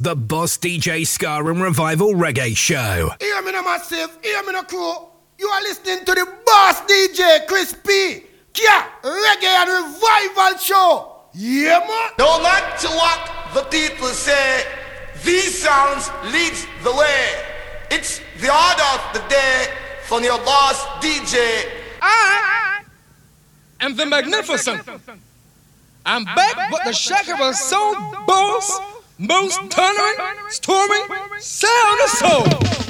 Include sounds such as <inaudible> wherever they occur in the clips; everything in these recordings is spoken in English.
The Boss DJ Ska and Revival Reggae Show. Hear me no massive, hear me no crew. You are listening to the Boss DJ Chris P. Kia, Reggae and Revival Show. Yeah, man. No matter what the people say, these sounds leads the way. It's the order of the day from your boss DJ. I am the magnificent. I'm back but the Shakira Soul Boss, most thundering, storming sound of soul.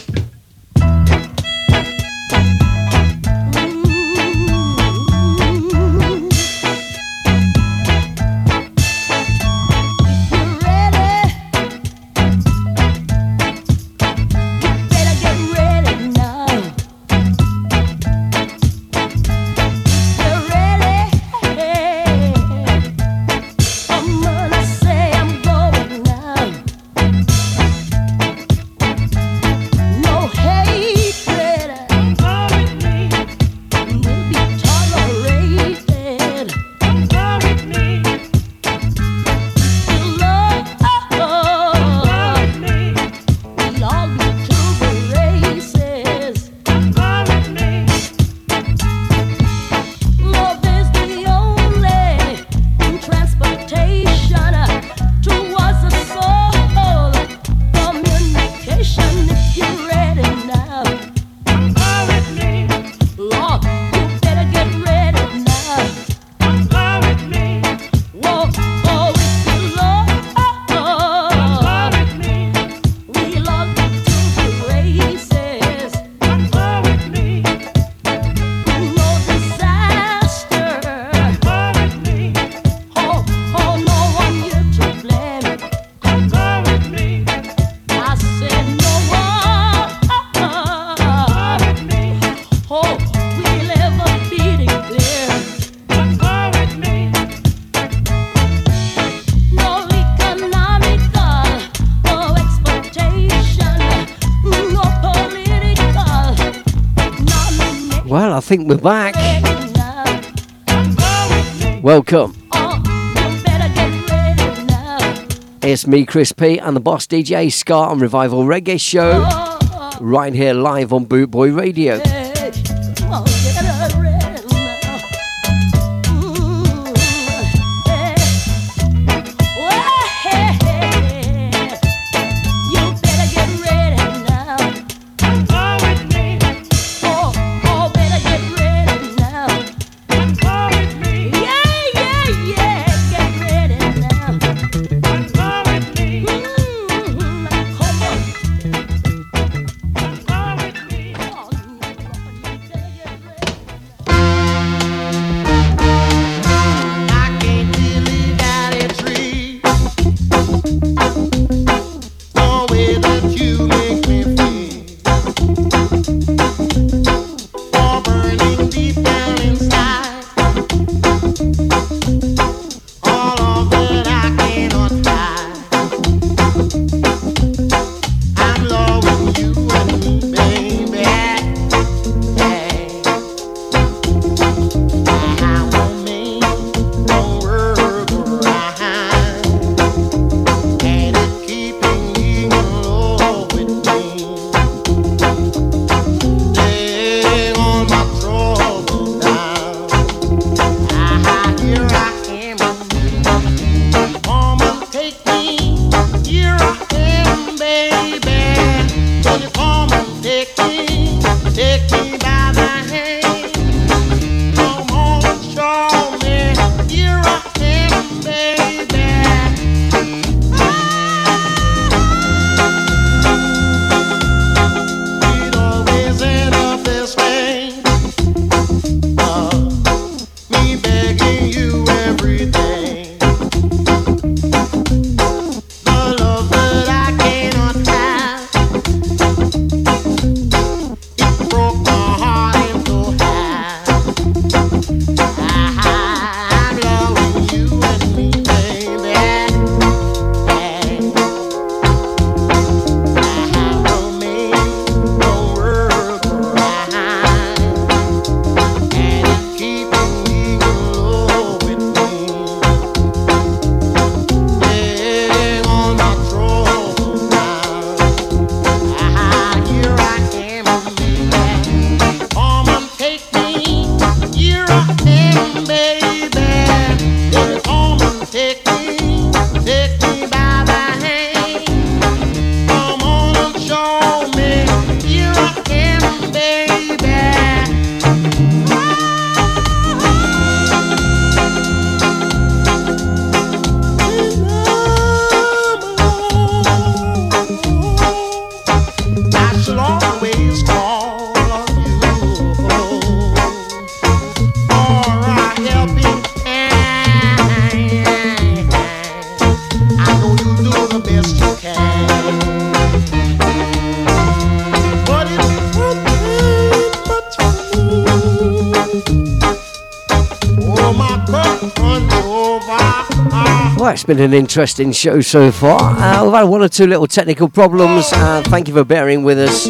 Think we're back. Welcome. It's me, Chris P, and the boss DJ Ska on Revival Reggae Show, right here live on Bootboy Radio. Been an interesting show so far. Uh, we've had one or two little technical problems. Uh, thank you for bearing with us.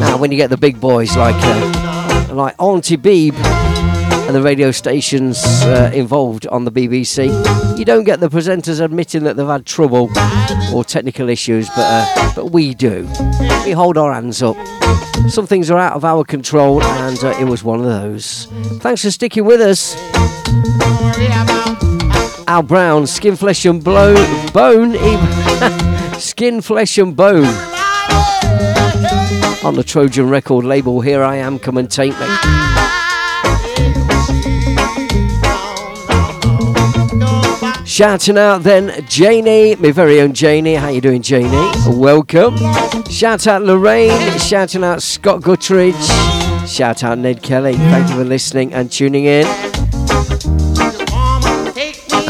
Now, when you get the big boys like uh, like Auntie Beeb and the radio stations uh, involved on the BBC, you don't get the presenters admitting that they've had trouble or technical issues, but uh, but we do. We hold our hands up. Some things are out of our control, and uh, it was one of those. Thanks for sticking with us. Al Brown, Skin, Flesh and Blow, Bone, <laughs> Skin, Flesh and Bone. On the Trojan record label, Here I Am, Come and Take Me. Shouting out then Janie, my very own Janie. How you doing, Janie? Welcome. Shout out Lorraine. Shouting out Scott Guttridge. Shout out Ned Kelly. Thank you for listening and tuning in.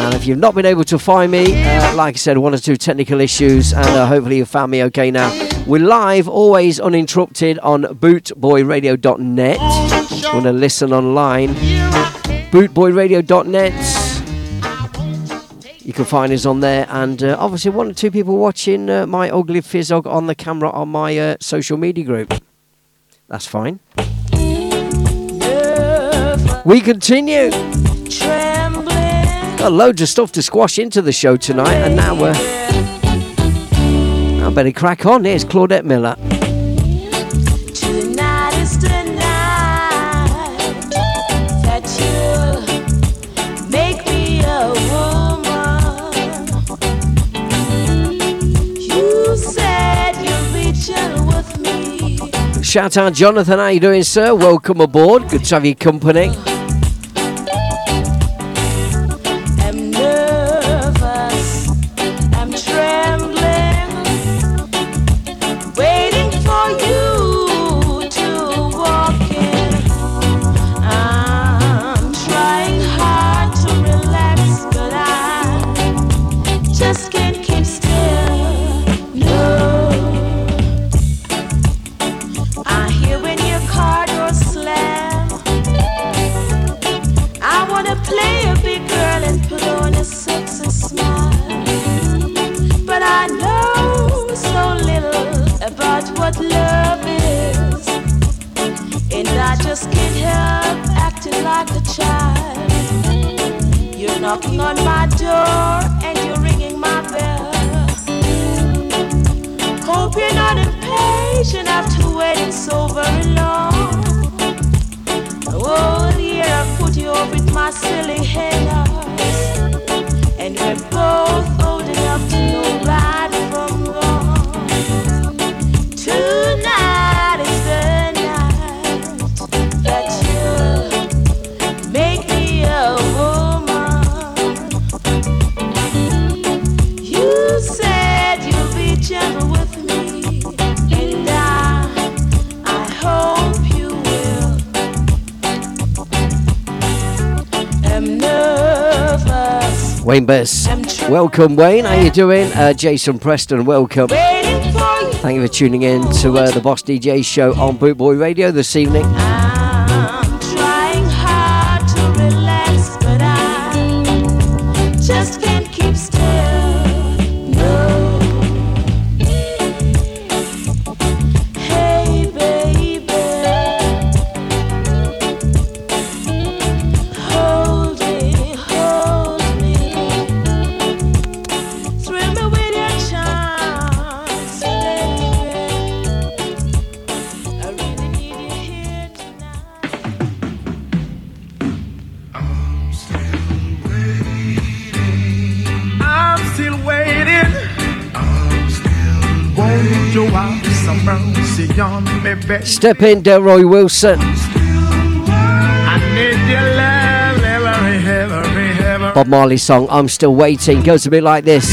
And if you've not been able to find me, uh, like I said, one or two technical issues, and uh, hopefully you found me okay now. We're live, always uninterrupted on bootboyradio.net. You want to listen online, bootboyradio.net. You can find us on there, and uh, obviously one or two people watching uh, my ugly fizzog on the camera on my uh, social media group. That's fine. We continue. Got loads of stuff to squash into the show tonight, and now we're. I better crack on. Here's Claudette Miller. Tonight is the night that you make me a woman. You said you'd be gentle with me. Shout out Jonathan, how you doing, sir? Welcome aboard. Good to have your company. On my door and you're ringing my bell. Hope you're not impatient after waiting so very long. Oh, I put you up with my silly. And we're both old enough to know right Wayne Bess. Welcome, Wayne. How you doing? Uh, Jason Preston, welcome. Thank you for tuning in to uh, the Boss DJ show on Bootboy Radio this evening. Step in, Delroy Wilson. I need love every, every, every. Bob Marley song, I'm Still Waiting, goes a bit like this.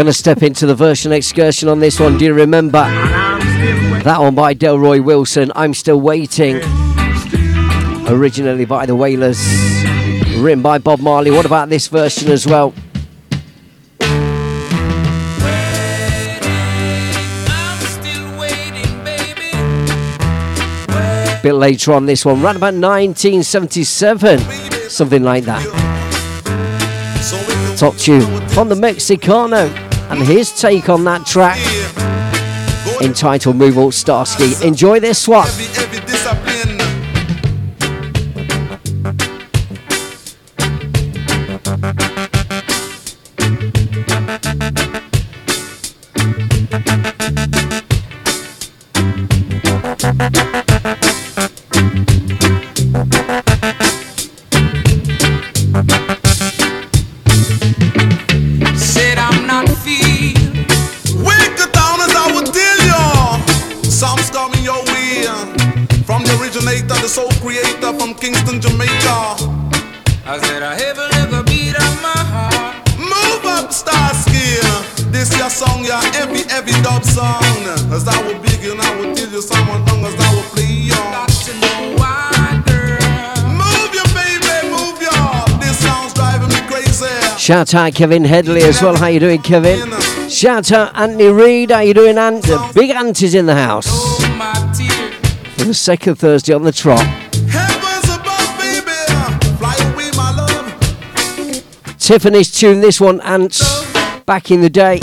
Gonna step into the version excursion on this one. Do you remember that one by Delroy Wilson? I'm still waiting. Originally by the Wailers, written by Bob Marley. What about this version as well? A Bit later on this one, right about 1977, something like that. Top tune from the Mexicano, and his take on that track entitled Move All Starsky. Enjoy this one. Shout out Kevin Headley as well. How you doing, Kevin? Shout out Anthony Reed. How you doing, Ant? Big Ant is in the house for the second Thursday on the trot. Tiffany's tuned this one, Ant, back in the day.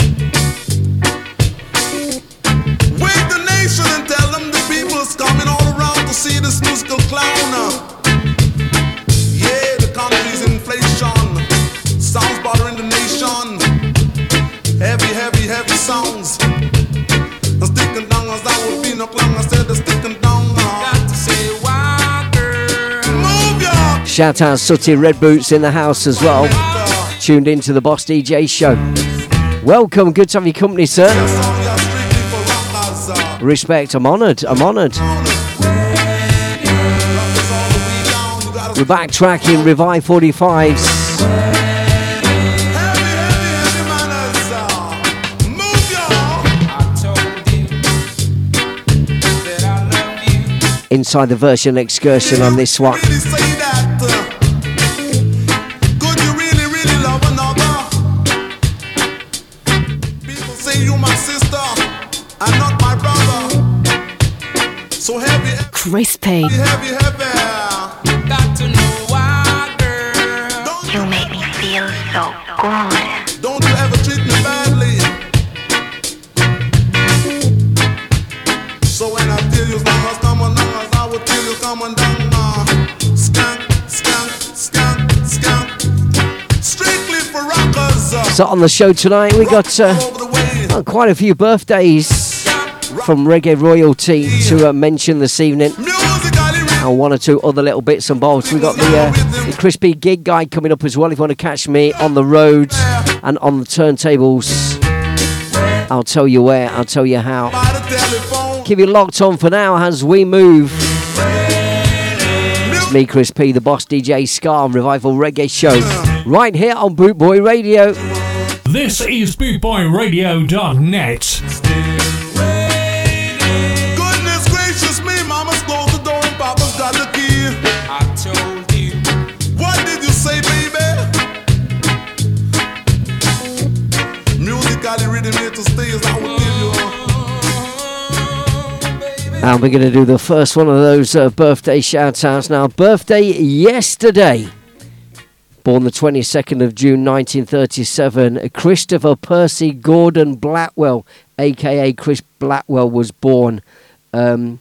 Shout out Sooty Red Boots in the house as well. Tuned into the Boss DJ show. Welcome, good to have your company, sir. Respect, I'm honoured. I'm honoured. We're backtracking Revive 45s. Heavy, heavy, heavy manners. uh. Move your I told you that I love you. Inside the version excursion on this one. Heavy, Crispy. heavy, heavy. Got to know why, girl. Don't You make me feel so good. Don't you ever treat me badly. So when I tell you long come on down, as I will tell you come on down. Uh, skank, skank, skank, skank. Strictly for rockers. So on the show tonight, we got uh, all over the way. uh, quite a few birthdays from reggae royalty to uh, mention this evening. And one or two other little bits and bolts. We've got the, uh, the crispy gig guy coming up as well. If you want to catch me on the roads and on the turntables, I'll tell you where, I'll tell you how. Keep you locked on for now as we move It's me, Chris P, the boss DJ Ska Revival Reggae Show, right here on Bootboy Radio. This is bootboyradio.net. And we're going to do the first one of those uh, birthday shout outs now. Birthday yesterday. Born the 22nd of June 1937, Christopher Percy Gordon Blackwell, aka Chris Blackwell, was born um,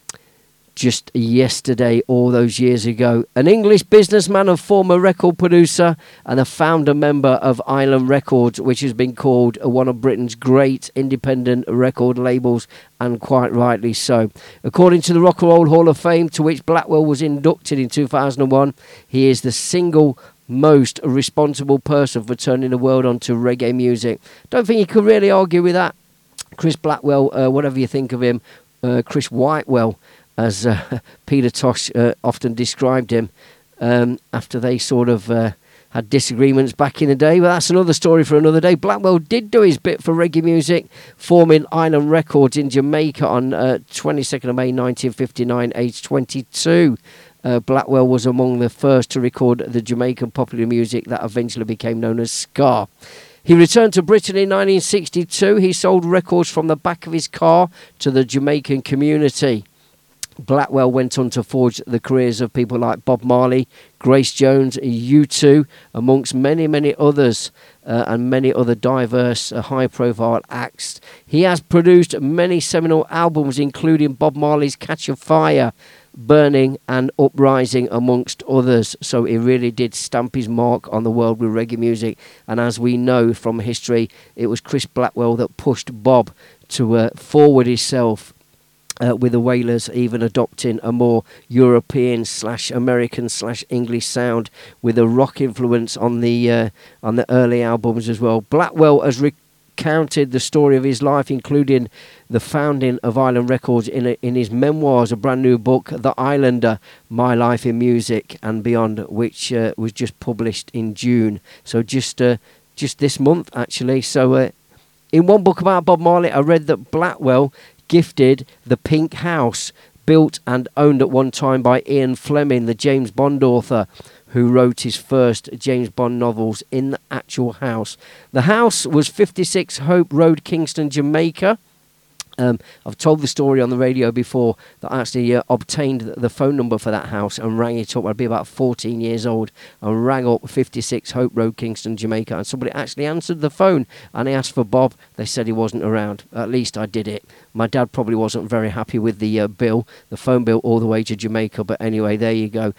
just yesterday, all those years ago. An English businessman and former record producer, and a founder member of Island Records, which has been called one of Britain's great independent record labels, and quite rightly so. According to the Rock and Roll Hall of Fame, to which Blackwell was inducted in 2001, he is the single most responsible person for turning the world onto reggae music. Don't think you could really argue with that. Chris Blackwell, uh, whatever you think of him, uh, Chris Whitewell, as uh, <laughs> Peter Tosh uh, often described him, um, after they sort of uh, had disagreements back in the day. But that's another story for another day. Blackwell did do his bit for reggae music, forming Island Records in Jamaica on uh, 22nd of May 1959, aged 22. Uh, Blackwell was among the first to record the Jamaican popular music that eventually became known as ska. He returned to Britain in 1962. He sold records from the back of his car to the Jamaican community. Blackwell went on to forge the careers of people like Bob Marley, Grace Jones, U2, amongst many, many others, uh, and many other diverse, uh, high profile acts. He has produced many seminal albums, including Bob Marley's Catch a Fire, Burning, and Uprising, amongst others. So he really did stamp his mark on the world with reggae music. And as we know from history, it was Chris Blackwell that pushed Bob to uh, forward himself uh, with the Wailers even adopting a more European slash American slash English sound with a rock influence on the uh, on the early albums as well. Blackwell has recounted the story of his life, including the founding of Island Records in a, in his memoirs, a brand new book, The Islander: My Life in Music and Beyond, which uh, was just published in June. So just uh, just this month actually. So. Uh, in one book about Bob Marley, I read that Blackwell gifted the Pink House, built and owned at one time by Ian Fleming, the James Bond author, who wrote his first James Bond novels in the actual house. The house was 56 Hope Road, Kingston, Jamaica. Um, I've told the story on the radio before that I actually uh, obtained the phone number for that house and rang it up. I'd be about 14 years old and rang up 56 Hope Road, Kingston, Jamaica. And somebody actually answered the phone and they asked for Bob. They said he wasn't around. At least I did it. My dad probably wasn't very happy with the uh, bill, the phone bill all the way to Jamaica. But anyway, there you go.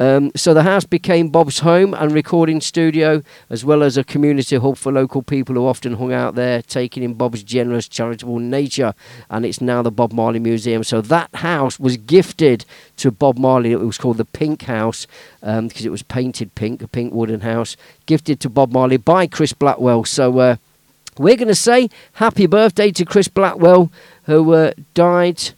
Um, so the house became Bob's home and recording studio, as well as a community hub for local people who often hung out there, taking in Bob's generous charitable nature. And it's now the Bob Marley Museum. So that house was gifted to Bob Marley. It was called the Pink House because um, it was painted pink, a pink wooden house, gifted to Bob Marley by Chris Blackwell. So uh, we're going to say happy birthday to Chris Blackwell, who uh, died.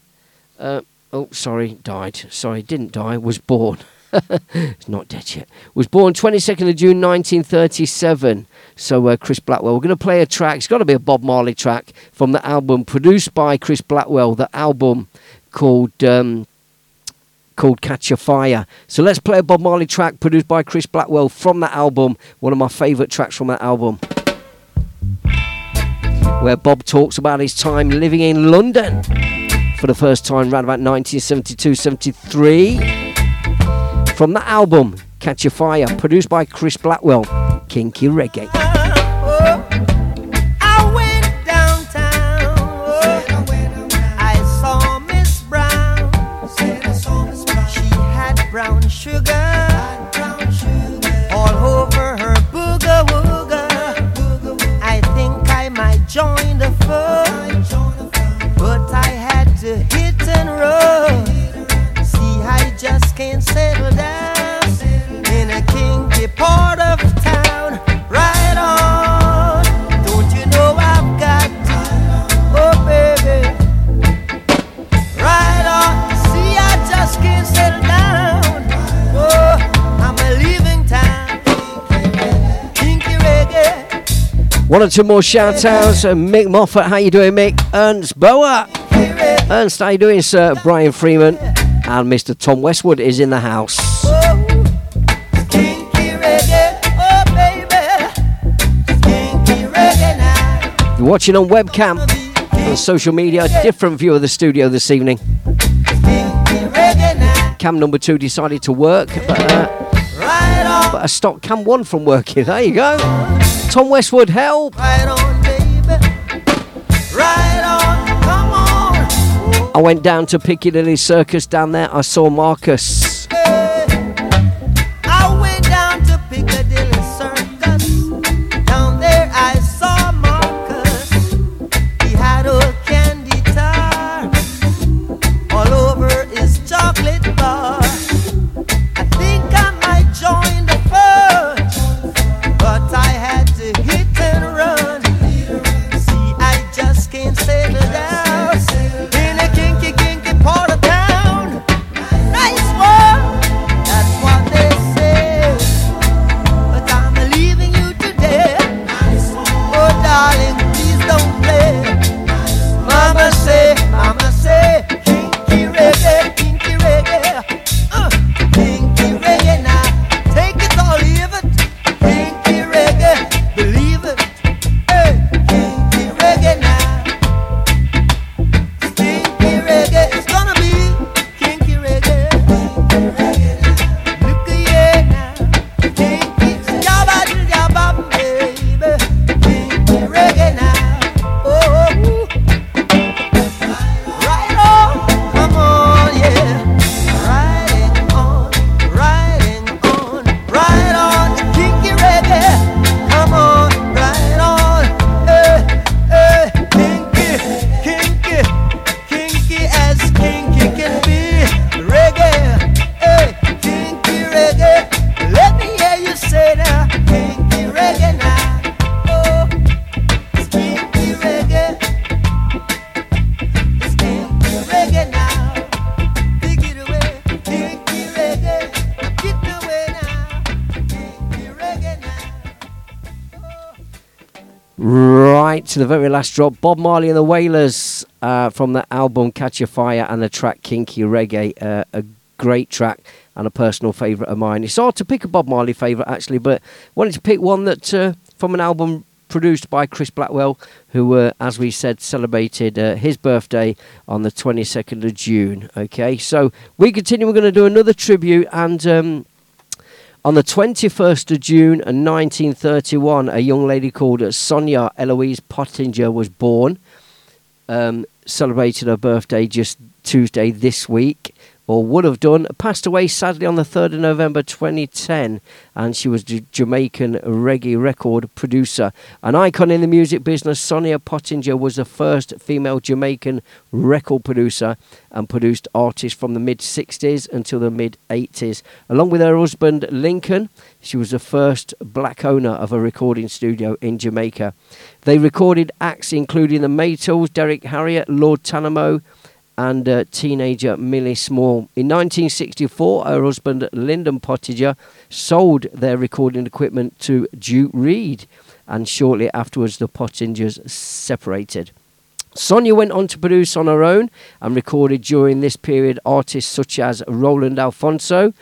Uh, oh, sorry, died. Sorry, didn't die. Was born. <laughs> He's not dead yet. Was born 22nd of June 1937. So uh, Chris Blackwell. We're going to play a track. It's got to be a Bob Marley track from the album produced by Chris Blackwell. The album called. Um, called Catch a Fire. So let's play a Bob Marley track produced by Chris Blackwell from that album. One of my favourite tracks from that album. Where Bob talks about his time living in London for the first time around about 1972 73 from that album, Catch a Fire, produced by Chris Blackwell, Kinky Reggae. Oh, oh, I might join the fun, but I had to hit and run can't settle down in a kinky part of town. Right on, don't you know I've got to? Oh, baby. Right on, see, I just can't settle down. Oh, I'm a leaving town. Kinky reggae. One or two more shout outs. Uh, Mick Moffat, how you doing, Mick? Ernst Boa. Ernst, how you doing, sir? Brian Freeman. And Mr. Tom Westwood is in the house. You're watching on webcam on social media. A different view of the studio this evening. Cam number two decided to work, but, uh, but I stopped cam one from working. There you go. Tom Westwood, help! I went down to Piccadilly Circus down there. I saw Marcus. To the very last drop. Bob Marley and the Wailers uh, from the album Catch a Fire and the track Kinky Reggae. Uh, a great track and a personal favourite of mine. It's hard to pick a Bob Marley favourite actually, but wanted to pick one that uh, from an album produced by Chris Blackwell, who, uh, as we said, celebrated uh, his birthday on the 22nd of June. Okay, so we continue. We're going to do another tribute and. Um, on the 21st of June 1931, a young lady called Sonia Eloise Pottinger was born. Um, celebrated her birthday just Tuesday this week, or would have done. Passed away sadly on the 3rd of November 2010, and she was a Jamaican reggae record producer. An icon in the music business, Sonia Pottinger was the first female Jamaican record producer and produced artists from the mid 60s until the mid 80s. Along with her husband Lincoln, she was the first black owner of a recording studio in Jamaica. They recorded acts including the Maytals, Derrick Harriott, Lord Tanamo, and uh, teenager Millie Small. In 1964, her husband Lyndon Pottinger sold their recording equipment to Duke Reid, and shortly afterwards, the Pottingers separated. Sonia went on to produce on her own and recorded during this period artists such as Roland Alphonso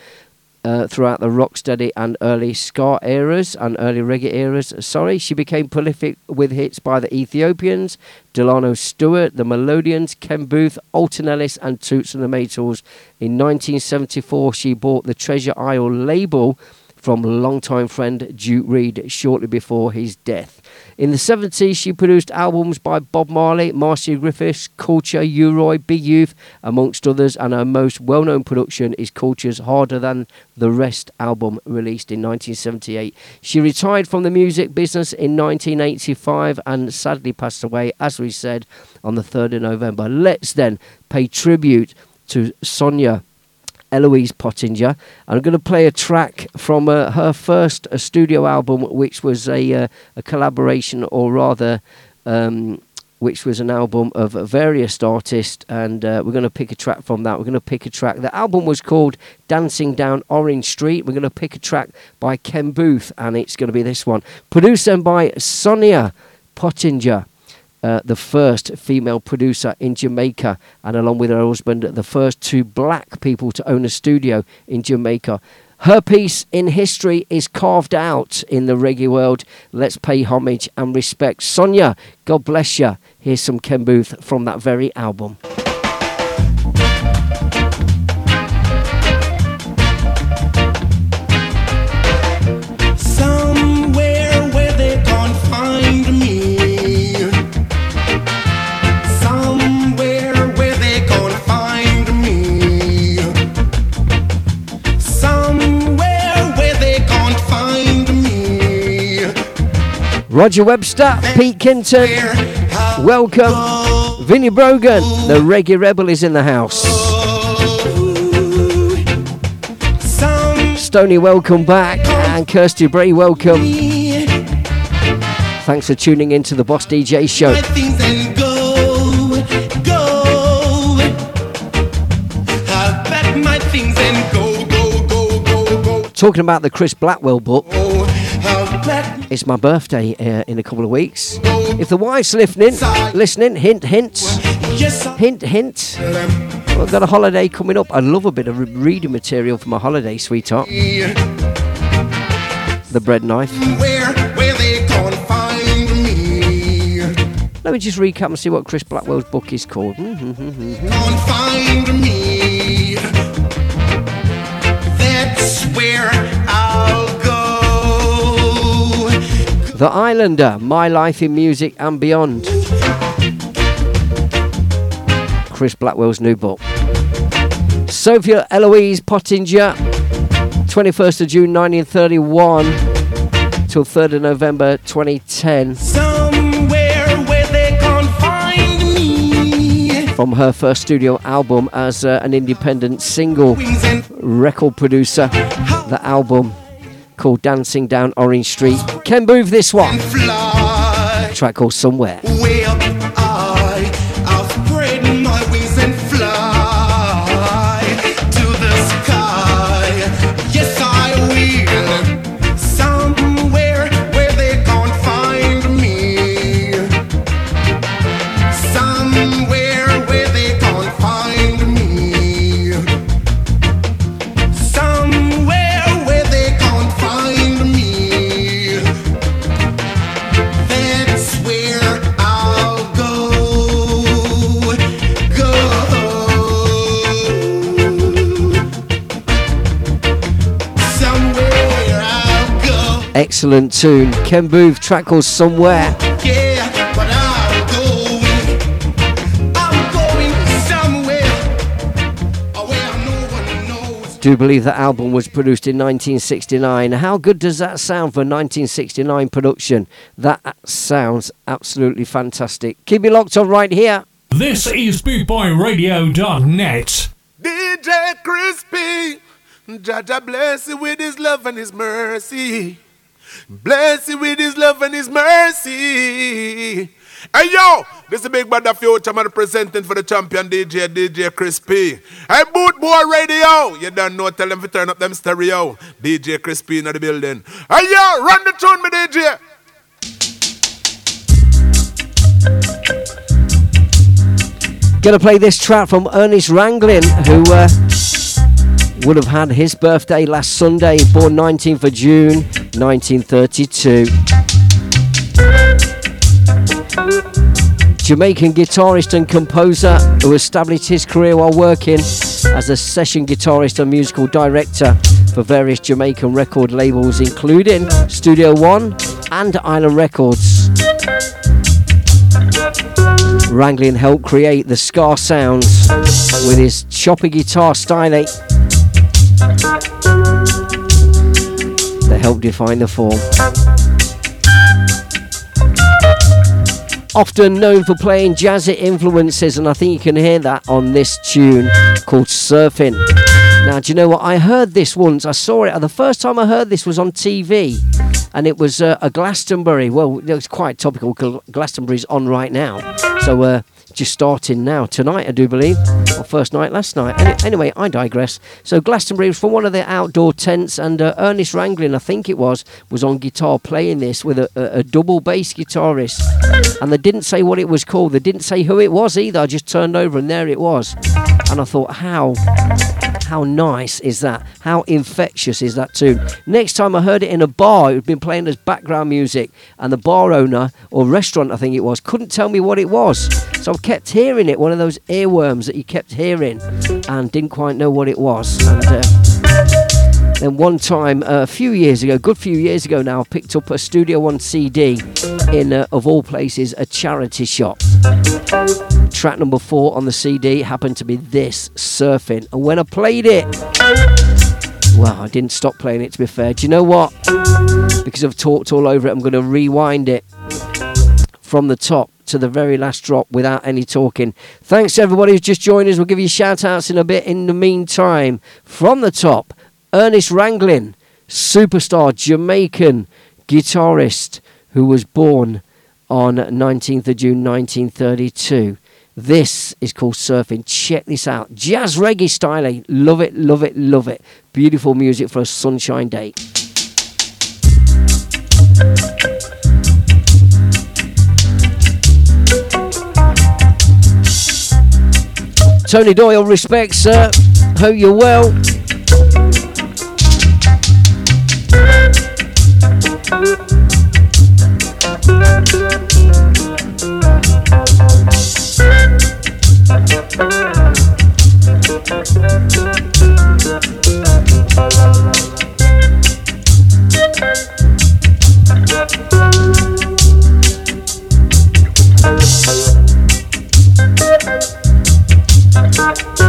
uh, throughout the rocksteady and early ska eras and early reggae eras. Sorry, she became prolific with hits by the Ethiopians, Delano Stewart, the Melodians, Ken Boothe, Alton Ellis, and Toots and the Maytals. In 1974, she bought the Treasure Isle label from longtime friend Duke Reid shortly before his death. In the 70s, she produced albums by Bob Marley, Marcia Griffiths, Culture, U-Roy, Big Youth, amongst others, and her most well known production is Culture's Harder Than the Rest album, released in 1978. She retired from the music business in 1985 and sadly passed away, as we said, on the 3rd of November. Let's then pay tribute to Sonia. Eloise Pottinger. I'm going to play a track from uh, her first uh, studio album, which was a, uh, a collaboration, or rather, um, which was an album of various artists, and uh, we're going to pick a track from that. We're going to pick a track. The album was called Dancing Down Orange Street. We're going to pick a track by Ken Boothe, and it's going to be this one. Produced by Sonia Pottinger. Uh, the first female producer in Jamaica, and along with her husband, the first two black people to own a studio in Jamaica. Her piece in history is carved out in the reggae world. Let's pay homage and respect. Sonia, God bless you. Here's some Ken Boothe from that very album. Roger Webster, Pete Kinton, welcome. Vinnie Brogan, the reggae rebel, is in the house. Stony, welcome back. And Kirsty Bray, welcome. Thanks for tuning in to the Boss DJ show. Talking about the Chris Blackwell book, it's my birthday uh, in a couple of weeks. If the wife's listening, listening, hint, hint, hint, hint. Well, I've got a holiday coming up. I love a bit of reading material for my holiday, sweetheart. The bread knife. where, where they find me. Let me just recap and see what Chris Blackwell's book is called. Mm-hmm. Find me. That's where I'll. The Islander, My Life in Music and Beyond. Chris Blackwell's new book. Sophia Eloise Pottinger, 21st of June 1931 till 3rd of November 2010. Somewhere where they can't find me. From her first studio album as uh, an independent single record producer, the album called Dancing Down Orange Street. Ken Boothe, this one. Track called Somewhere. Excellent tune. Ken Boothe, track called Somewhere. Yeah, but I'll go. I'm going somewhere. No. Do believe that album was produced in 1969. How good does that sound for 1969 production? That sounds absolutely fantastic. Keep it locked on right here. This is BootboyRadio.net. DJ Crispy, Jah Jah bless you with his love and his mercy. Bless you with his love and his mercy. Hey yo, this is Big Brother Future man presenting for the champion DJ, DJ Crispy. Hey Boot Boy Radio, you don't know, tell them to turn up them stereo. DJ Crispy in the building. Hey yo, run the tune, me DJ. Gonna play this track from Ernest Ranglin, who uh, would have had his birthday last Sunday, born 19th of June 1932. Jamaican guitarist and composer who established his career while working as a session guitarist and musical director for various Jamaican record labels, including Studio One and Island Records. Ranglin helped create the ska sounds with his choppy guitar style that helped define the form. Often known for playing jazzy influences, and I think you can hear that on this tune called Surfing. Now, do you know what? I heard this once. I saw it. The first time I heard this was on TV, and it was uh, a Glastonbury. Well, it was quite topical. Glastonbury's on right now, so uh, just starting now tonight, I do believe, or first night last night. Any- anyway, I digress. So Glastonbury was from one of the outdoor tents, and uh, Ernest Ranglin, I think it was, was on guitar playing this with a, a, a double bass guitarist, and they didn't say what it was called. They didn't say who it was either. I just turned over and there it was, and I thought, how how nice is that? How infectious is that tune? Next time I heard it in a bar, it had been playing as background music, and the bar owner or restaurant, I think it was, couldn't tell me what it was. So I kept hearing it, one of those earworms that you kept hearing, and didn't quite know what it was. And uh, then one time, uh, a few years ago, good few years ago now, I picked up a Studio One CD in, uh, of all places, a charity shop. Track number four on the CD happened to be this surfing, and when I played it, well, I didn't stop playing it. To be fair, do you know what? Because I've talked all over it, I'm going to rewind it from the top to the very last drop without any talking. Thanks to everybody who's just joined us. We'll give you shout outs in a bit. In the meantime, from the top, Ernest Ranglin, superstar Jamaican guitarist who was born on 19th of June 1932. This is called Surfing. Check this out. Jazz reggae style. Eh? Love it, love it, love it. Beautiful music for a sunshine day. Tony Doyle, respect, sir. Hope you're well. Thank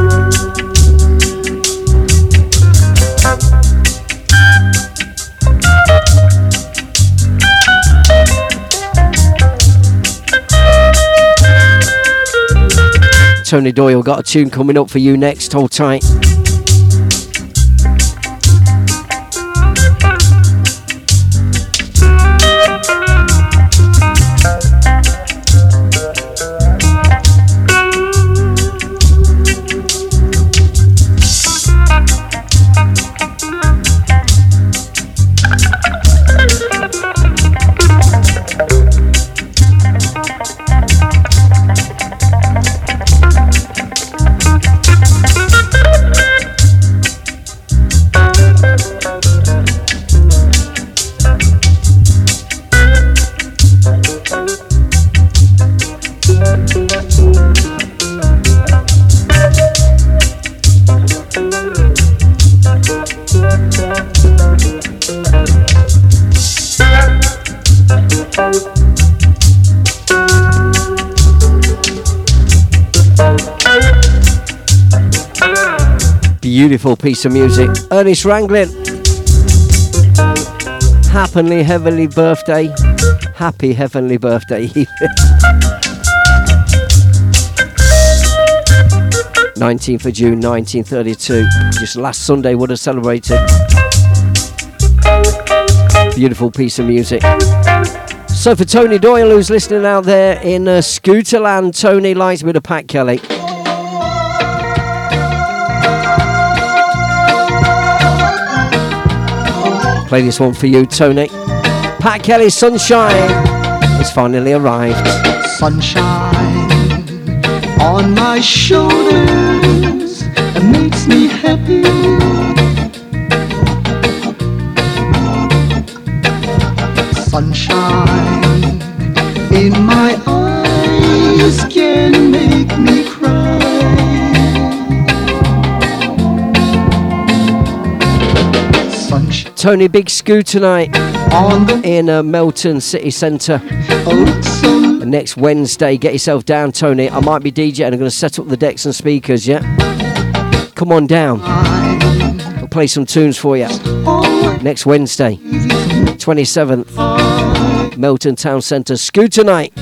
Tony Doyle got a tune coming up for you next. Hold tight. Beautiful piece of music. Ernest Ranglin. Happily heavenly birthday. Happy heavenly birthday. <laughs> 19th of June 1932. Just last Sunday would have celebrated. Beautiful piece of music. So for Tony Doyle, who's listening out there in uh, Scooterland, Tony likes a bit of Pat Kelly. Play this one for you, Tony. Pat Kelly, Sunshine, has finally arrived. Sunshine on my shoulders it makes me happy. Sunshine in my eyes can make me cry. Tony Big Scoo tonight in uh, Melton City Centre. Next Wednesday, get yourself down, Tony. I might be DJ and I'm going to set up the decks and speakers, yeah? Come on down. I'll play some tunes for you. Next Wednesday, 27th, Melton Town Centre. Scoo tonight.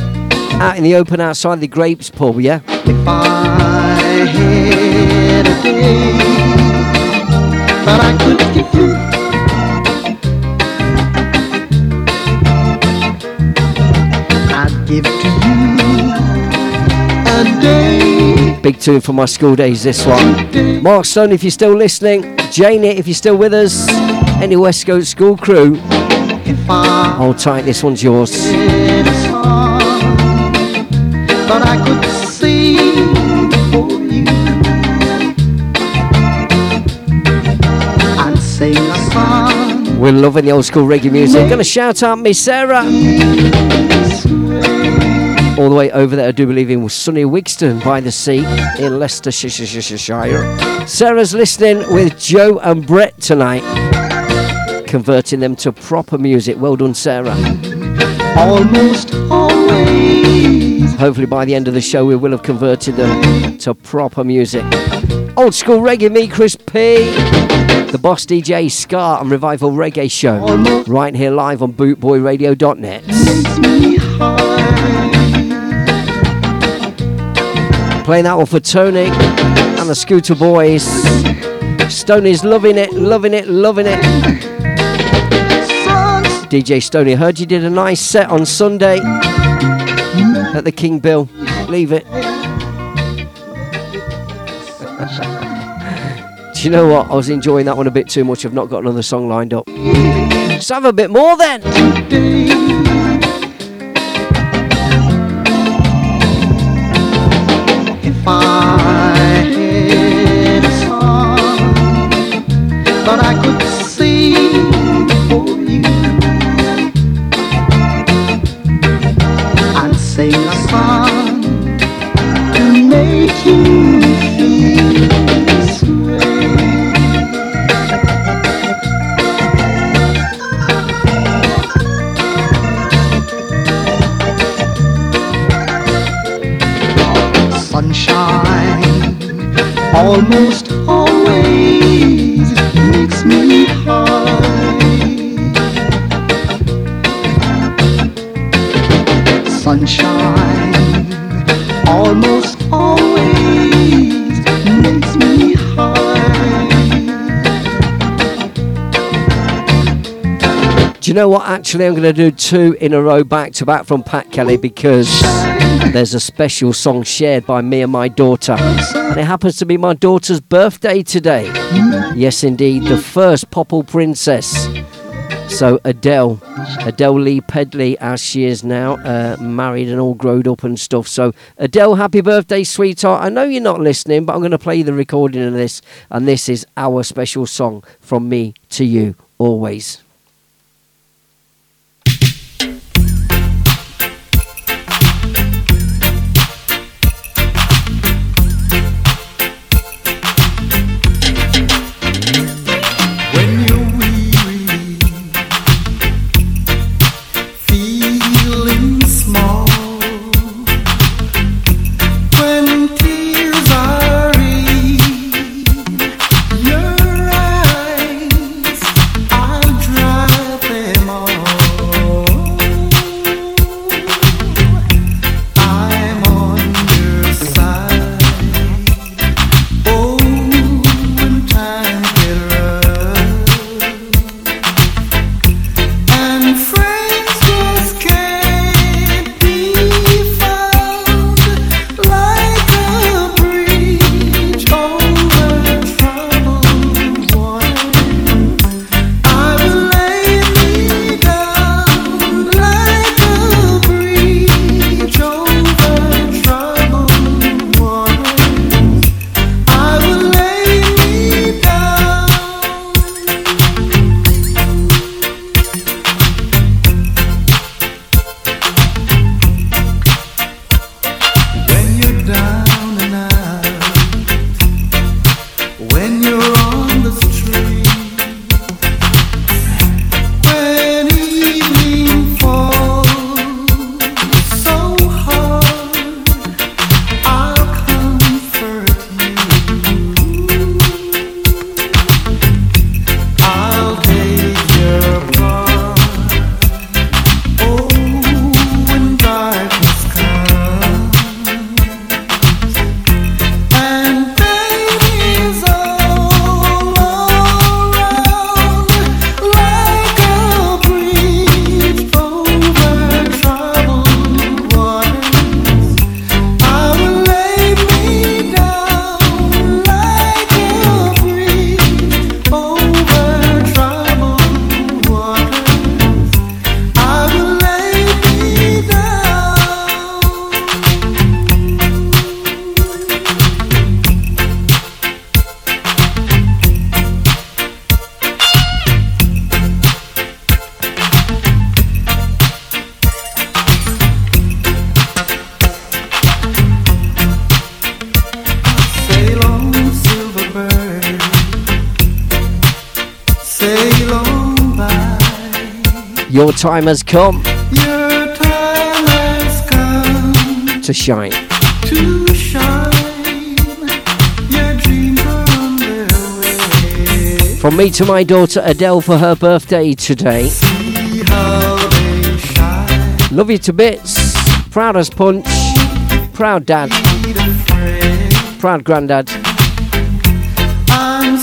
Out in the open outside the Grapes pub, yeah? I had a day that I could give you. give to you a day. Big tune for my school days, this one. Mark Stone, if you're still listening. Janie, if you're still with us. Any West Coast school crew. Hold tight, this one's yours. We're loving the old school reggae music. Gonna shout out Miss Sarah. All the way over there, I do believe in sunny Wigston by the sea in Leicestershire. Sarah's listening with Joe and Brett tonight, converting them to proper music. Well done, Sarah. Almost always. Hopefully, by the end of the show, we will have converted them to proper music. Old school reggae, me, Chris P. The Boss DJ Ska and Revival Reggae Show. Right here live on bootboyradio.net. Playing that one for Tony and the Scooter Boys. Stoney's loving it, loving it, loving it. DJ Stoney, heard you did a nice set on Sunday at the King Bill. Leave it. Do you know what? I was enjoying that one a bit too much. I've not got another song lined up. Let's have a bit more then. I could for you and sing a song to make you feel. Sunshine almost Sunshine almost always makes me high. Do you know what? Actually, I'm going to do two in a row back to back from Pat Kelly because there's a special song shared by me and my daughter. And it happens to be my daughter's birthday today. Yes, indeed, the first Popple Princess. So, Adele, Adele Lee Pedley, as she is now, uh, married and all grown up and stuff. So, Adele, happy birthday, sweetheart. I know you're not listening, but I'm going to play the recording of this. And this is our special song from me to you, always. Time has come Your time has come to shine. to shine. Your dreams are on their way. From me to my daughter Adele for her birthday today. See how they shine. Love you to bits. Proud as punch. Proud dad. Proud granddad. I'm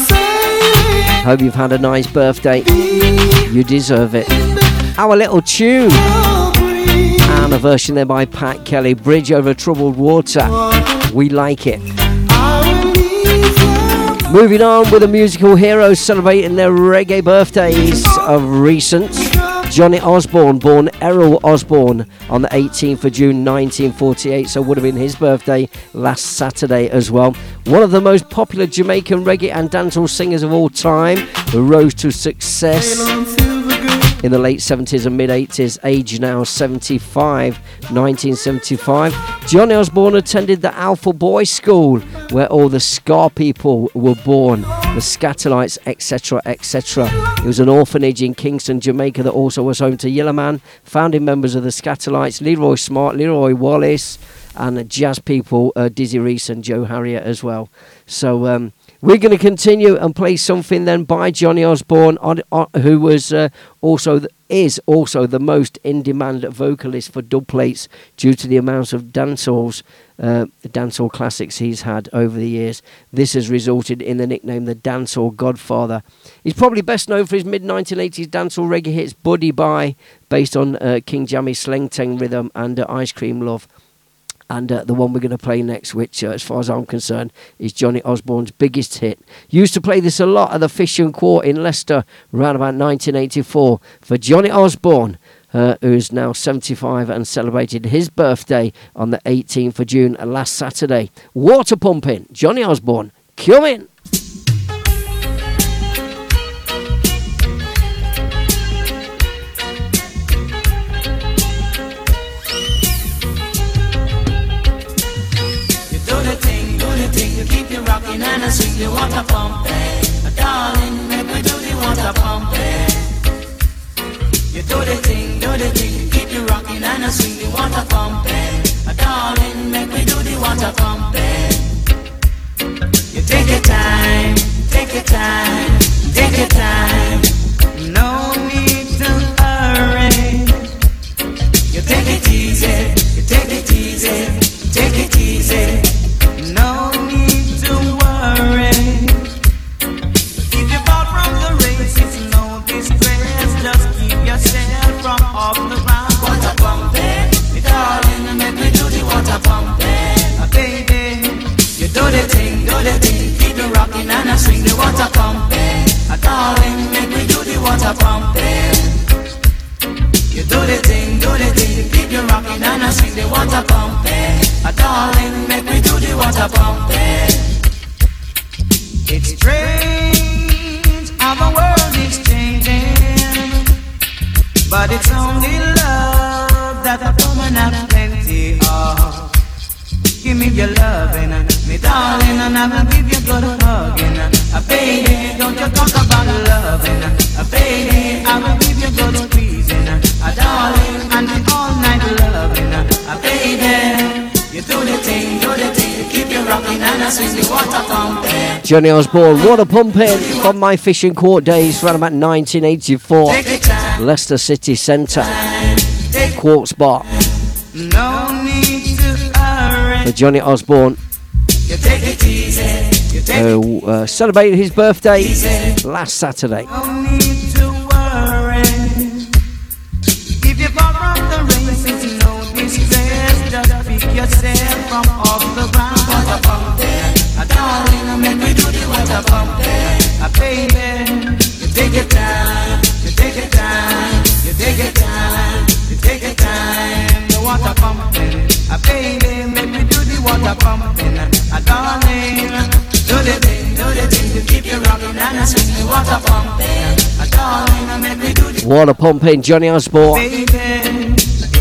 Hope you've had a nice birthday. You deserve it. Our little tune. And a version there by Pat Kelly. Bridge over troubled water. We like it. Moving on with the musical heroes celebrating their reggae birthdays of recent. Johnny Osbourne, born Errol Osbourne on the 18th of June 1948, so would have been his birthday last Saturday as well. One of the most popular Jamaican reggae and dancehall singers of all time, who rose to success in the late 70s and mid 80s, age now 75, 1975. Johnny Osbourne attended the Alpha Boys School, where all the Ska people were born, the Skatalites, etc., etc. It was an orphanage in Kingston, Jamaica, that also was home to Yellowman, founding members of the Skatalites, Leroy Smart, Leroy Wallace, and jazz people, uh, Dizzy Reece and Joe Harriott as well. So, um, we're going to continue and play something then by Johnny Osbourne, on, on, who was uh, also the, is also the most in-demand vocalist for dub plates due to the amount of dancehalls, uh, dancehall classics he's had over the years. This has resulted in the nickname the Dancehall Godfather. He's probably best known for his mid-1980s dancehall reggae hits "Buddy Bye," based on uh, King Jammy's Sleng Teng rhythm and uh, "Ice Cream Love." And uh, the one we're going to play next, which, uh, as far as I'm concerned, is Johnny Osbourne's biggest hit. Used to play this a lot at the Fish and Quart in Leicester around about 1984 for Johnny Osbourne, uh, who's now 75 and celebrated his birthday on the 18th of June last Saturday. Water pumping, Johnny Osbourne, come I swing the water pumping. Darling, make we do the water pumping. You do the thing, do the thing, keep you rocking and I swing the water pumping. Darling, make me do the water pumping. You take your time, take your time, take your time. No need to hurry. You take it easy, you take it easy, take it easy. The thing, keep it rocking and I swing the water pumping. Uh, darling, make me do the water pumping. You do the thing, do the thing, keep you rocking and I swing the water pumping. A darling, make me do the water pumping. It's strange how the world is changing, but it's only love that a woman have plenty of. Give me your loving, me darling, and I will give you good hugging. A baby, don't you talk about loving. A baby, I will give you good squeezing. A darling, and the all night loving. A baby, you do the thing, do the thing, keep you rocking and I swing the water pumping. Johnny Osbourne, water pumping from my fishing court days around about 1984. Leicester City Centre, Quartz Bar. No need to hurry. For Johnny Osbourne, who uh, celebrated his birthday last Saturday. Water pumping, a baby, make me do the water pumping. A darling, do the thing, do the thing keep you rocking and I swing the water pumping. A darling, make me do the Water pumping, Johnny Osbourne.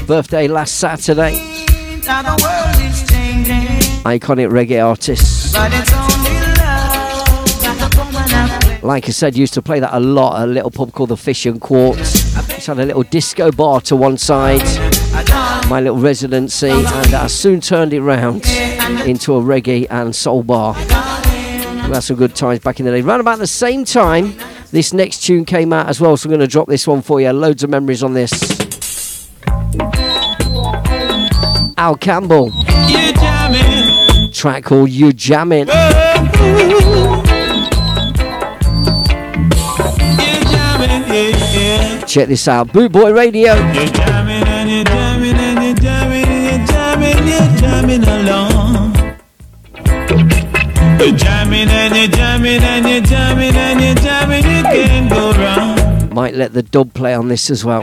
Birthday last Saturday. Now the world is changing, Iconic reggae artist. but it's only love that the woman has plenty Like I said, used to play that a lot at a little pub called the Fish and Quartz. Which had a little disco bar to one side, my little residency, and I soon turned it round into a reggae and soul bar. Had some good times back in the day. Around about the same time, this next tune came out as well, so I'm going to drop this one for you. Loads of memories on this. Al Campbell. Track called You Jamming. Check this out, Boot Boy Radio. You're jamming and you're jamming and you're jamming and you're jamming, you're jamming along. Jamming and you're jamming and you're jamming and you're jamming, you can't go. Might let the dub play on this as well.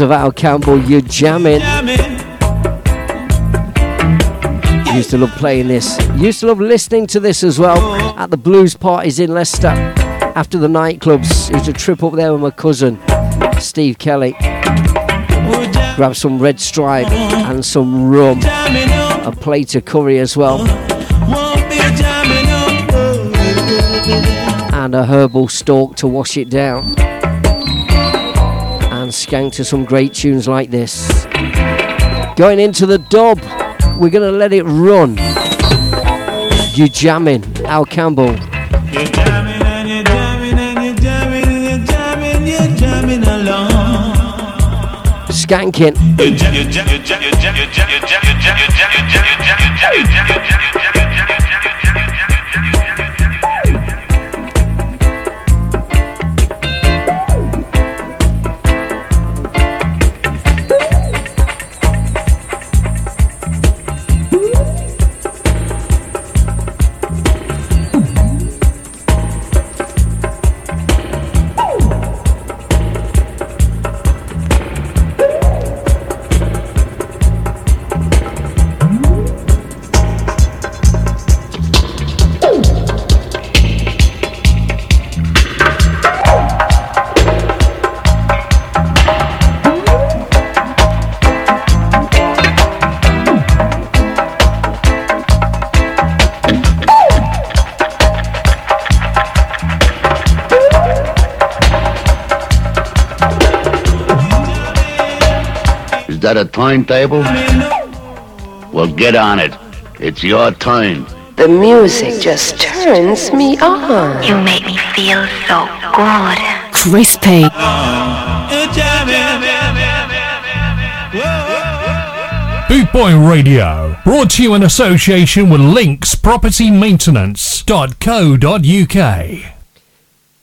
Of Al Campbell, You Jammin'. jamming. Used to love playing this. Used to love listening to this as well at the blues parties in Leicester. After the nightclubs, used to trip up there with my cousin, Steve Kelly. Grab some red stripe and some rum. A plate of curry as well. And a herbal stalk to wash it down. Skank to some great tunes like this. Going into the dub, we're gonna let it run. You jamming, Al Campbell. You're that a timetable? Well, get on it. It's your turn. The music just turns me on. You make me feel so good. Crispy. Boot Boy Radio, brought to you in association with Links Property Maintenance.co.uk.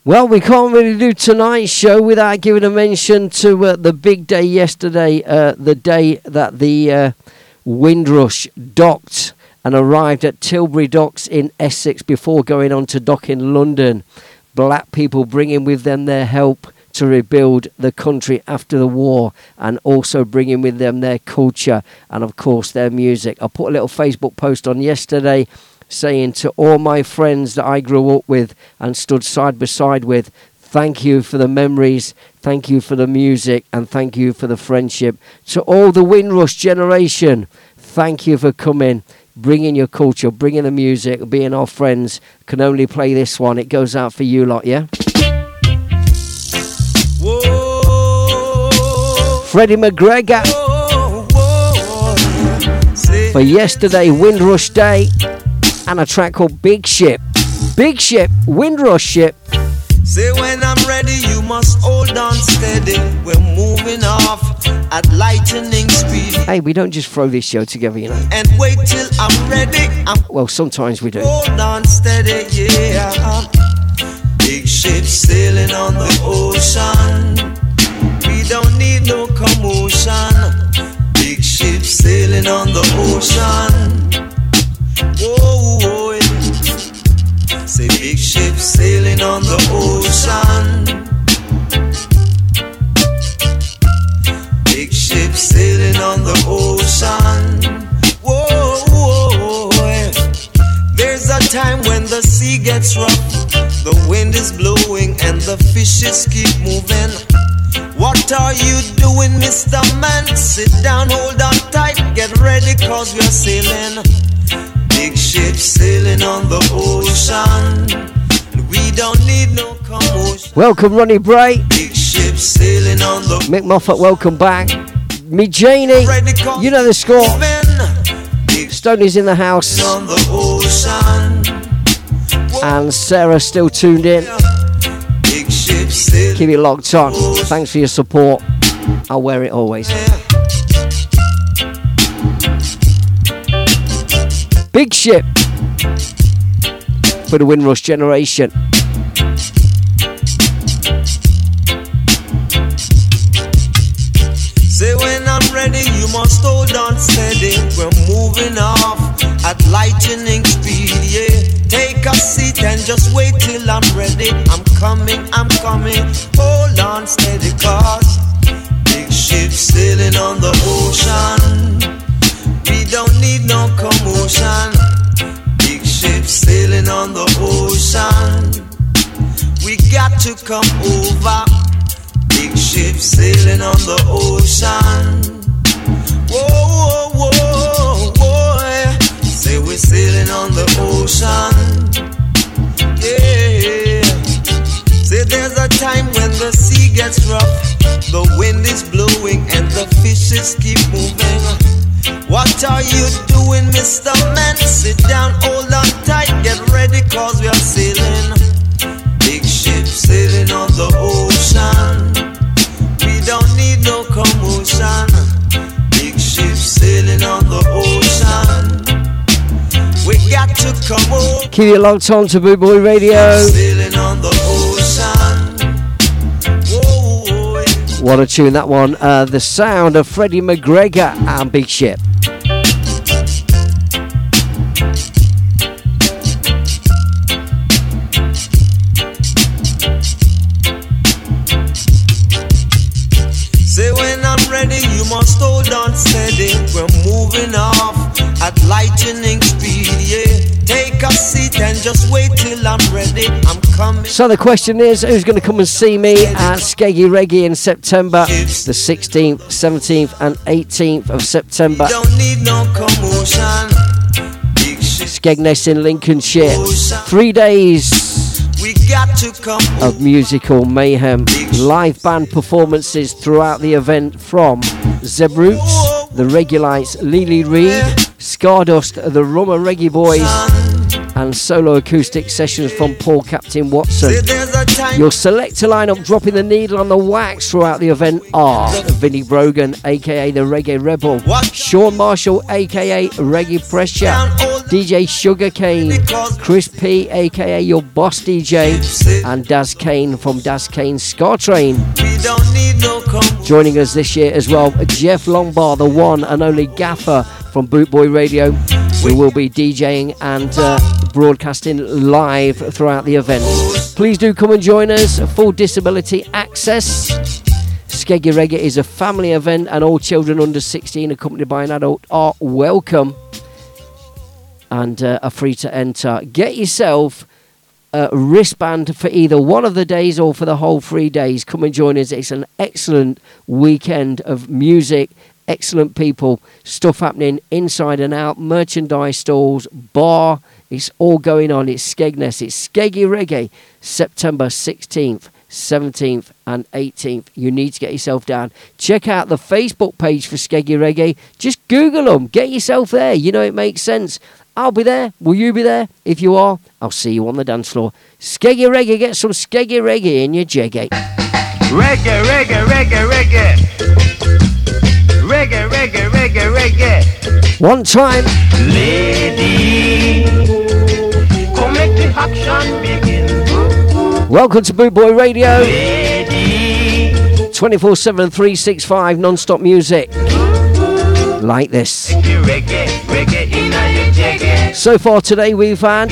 Well, we can't really do tonight's show without giving a mention to uh, the big day yesterday, uh, the day that the uh, Windrush docked and arrived at Tilbury Docks in Essex before going on to dock in London. Black people bringing with them their help to rebuild the country after the war and also bringing with them their culture and, of course, their music. I put a little Facebook post on yesterday saying to all my friends that I grew up with and stood side by side with, thank you for the memories, thank you for the music, and thank you for the friendship. To all the Windrush generation, thank you for coming. Bringing your culture, bringing the music, being our friends. Can only play this one. It goes out for you lot, yeah? Freddie McGregor for yesterday, Windrush Day, and a track called Big Ship. Big Ship, Windrush Ship. Say when I'm ready, you must hold on steady. We're moving off at lightning speed. Hey, we don't just throw this show together, you know. And wait till I'm ready. I'm Well, sometimes we do. hold on steady, yeah. Big ship sailing on the ocean. We don't need no commotion. Big ship sailing on the ocean. Whoa. Say big ship sailing on the ocean. Big ship sailing on the ocean. Whoa, whoa. There's a time when the sea gets rough, the wind is blowing, and the fishes keep moving. What are you doing, Mr. Man? Sit down, hold on tight, get ready, cause we're sailing. Big ship sailing on the ocean. We don't need no commotion. Welcome, Ronnie Bray. Big ship sailing on the Mick Moffat, welcome back. Me Janie, you know the score. Stoney's in the house. on the ocean. And Sarah still tuned in. Big ship. Keep it locked on. Thanks for your support. I'll wear it always. Big ship for the Windrush generation. Say when I'm ready, you must hold on steady. We're moving off at lightning speed, yeah. Take a seat and just wait till I'm ready. I'm coming, I'm coming. Hold on steady, cause big ship sailing on the ocean. We don't need no commotion. Big ship sailing on the ocean. We got to come over. Big ship sailing on the ocean. Whoa, whoa, whoa, whoa. yeah. Say we're sailing on the ocean. Yeah. Say there's a time when the sea gets rough, the wind is blowing, and the fishes keep moving. What are you doing, Mr. Man? Sit down, hold on tight, get ready, cause we are sailing. Big ship sailing on the ocean. We don't need no commotion. Big ship sailing on the ocean. We got to come over. Keep it locked on to Boot Boy Radio. What a tune that one. Uh, the sound of Freddie McGregor and Big Ship. So the question is, who's going to come and see me at Skeggy Reggae in September, the 16th, 17th, and 18th of September? Don't need no commotion. Skegness in Lincolnshire. Three days We got to come. of musical mayhem. Live band performances throughout the event from Zeb Roots, the Regulites, Lily Reed, Scardust, the Rummer Reggae Boys, and solo acoustic sessions from Paul Captain Watson. Your selector lineup dropping the needle on the wax throughout the event are Vinnie Brogan, aka the Reggae Rebel, Sean Marshall, aka Reggae Pressure, DJ Sugarcane, Chris P, aka your boss DJ, and Daz Kane from Daz Kane Ska Train. Joining us this year as well, Jeff Longbar, the one and only gaffer from Bootboy Radio, who will be DJing and uh, broadcasting live throughout the event. Please do come and join us. Full disability access. Skeggy Reggae is a family event, and all children under 16 accompanied by an adult are welcome and uh, are free to enter. Get yourself a wristband for either one of the days or for the whole three days. Come and join us. It's an excellent weekend of music, excellent people, stuff happening inside and out, merchandise stalls, bar. It's all going on. It's Skegness. It's Skeggy Reggae, September 16th. 17th and 18th. You need to get yourself down. Check out the Facebook page for Skeggy Reggae. Just Google them. Get yourself there. You know it makes sense. I'll be there. Will you be there? If you are, I'll see you on the dance floor. Skeggy Reggae, get some Skeggy Reggae in your. Reggae, reggae, reggae, reggae. Reggae, One time. Lady, come make the action begin. Welcome to Boot Boy Radio. 24 7, 365 non stop music. Like this. Reggae, reggae, inna your jaggy. So far today, we've had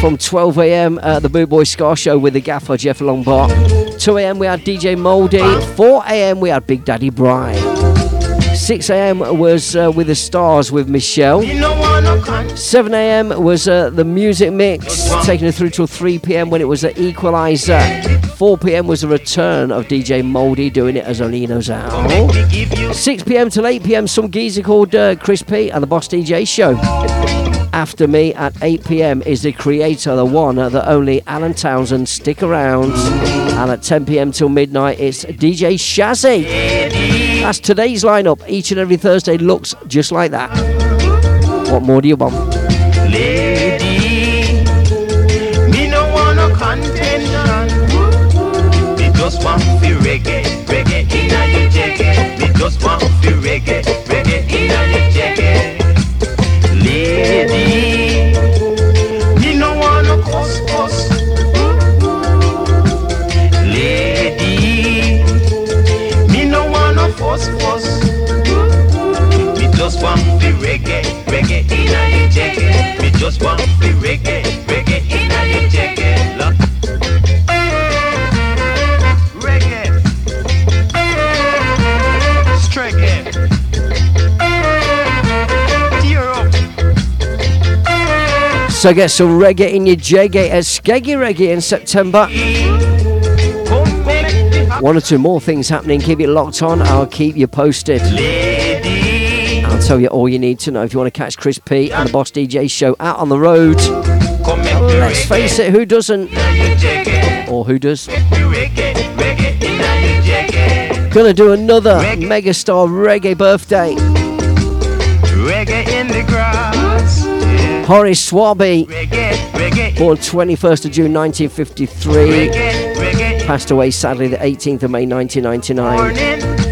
from 12 a.m. at the Boot Boy Ska Show with the gaffer Jeff Longbar. 2 a.m. we had DJ Moldy. 4 a.m. we had Big Daddy Brian. 6 a.m. was uh, with the stars with Michelle. 7 a.m. was uh, the music mix, taking it through till 3 p.m. when it was the equalizer. 4 p.m. was the return of DJ Moldy doing it as only he knows how. 6 p.m. till 8 p.m. some geezer called uh, Chris P and the Boss DJ show. After me at 8 pm is the creator, the one, the only Alan Townsend. Stick around. And at 10 pm till midnight, it's DJ Shazzy. That's today's lineup. Each and every Thursday looks just like that. What more do you want? Just want fi reggae, reggae inna your jaggy. Look. Reggae. Streggae. So get some reggae in your jaggy at Skeggy Reggae in September. One or two more things happening. Keep it locked on. I'll keep you posted. Tell you all you need to know if you want to catch Chris P and the Boss DJ show out on the road. Let's face it, who doesn't? Or who does? Gonna do another megastar reggae birthday. Reggae in the grass. Horace Swaby, born 21st of June 1953, reggae, reggae. passed away sadly the 18th of May 1999.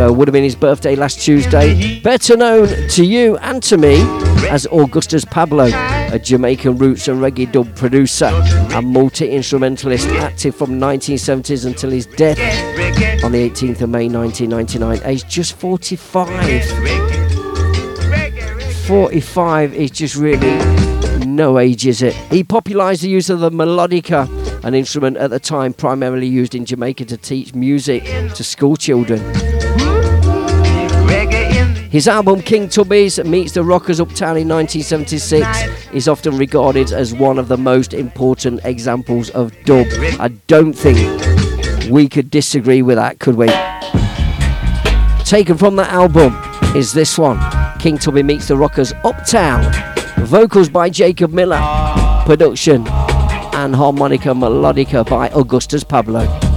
So it would have been his birthday last Tuesday. Better known to you and to me as Augustus Pablo, a Jamaican roots and reggae dub producer and multi-instrumentalist active from 1970s until his death on the 18th of May 1999, aged just 45. 45 is just really no age, is it? He popularised the use of the melodica, an instrument at the time primarily used in Jamaica to teach music to school children. His album King Tubby's meets the Rockers Uptown in 1976 is often regarded as one of the most important examples of dub. I don't think we could disagree with that, could we? Taken from that album is this one King Tubby meets the Rockers Uptown. Vocals by Jacob Miller. Production and Harmonica Melodica by Augustus Pablo.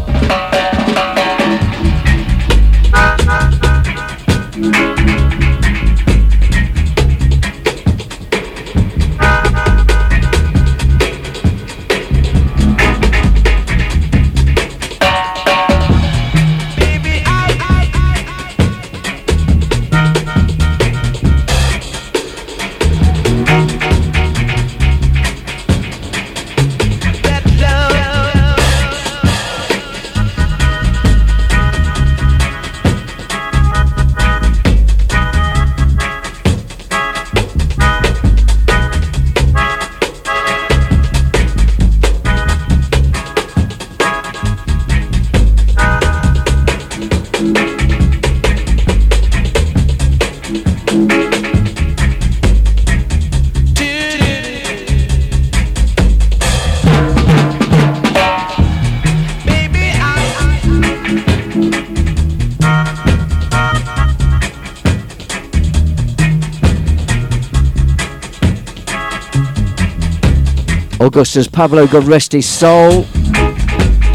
Augustus Pablo, God rest his soul.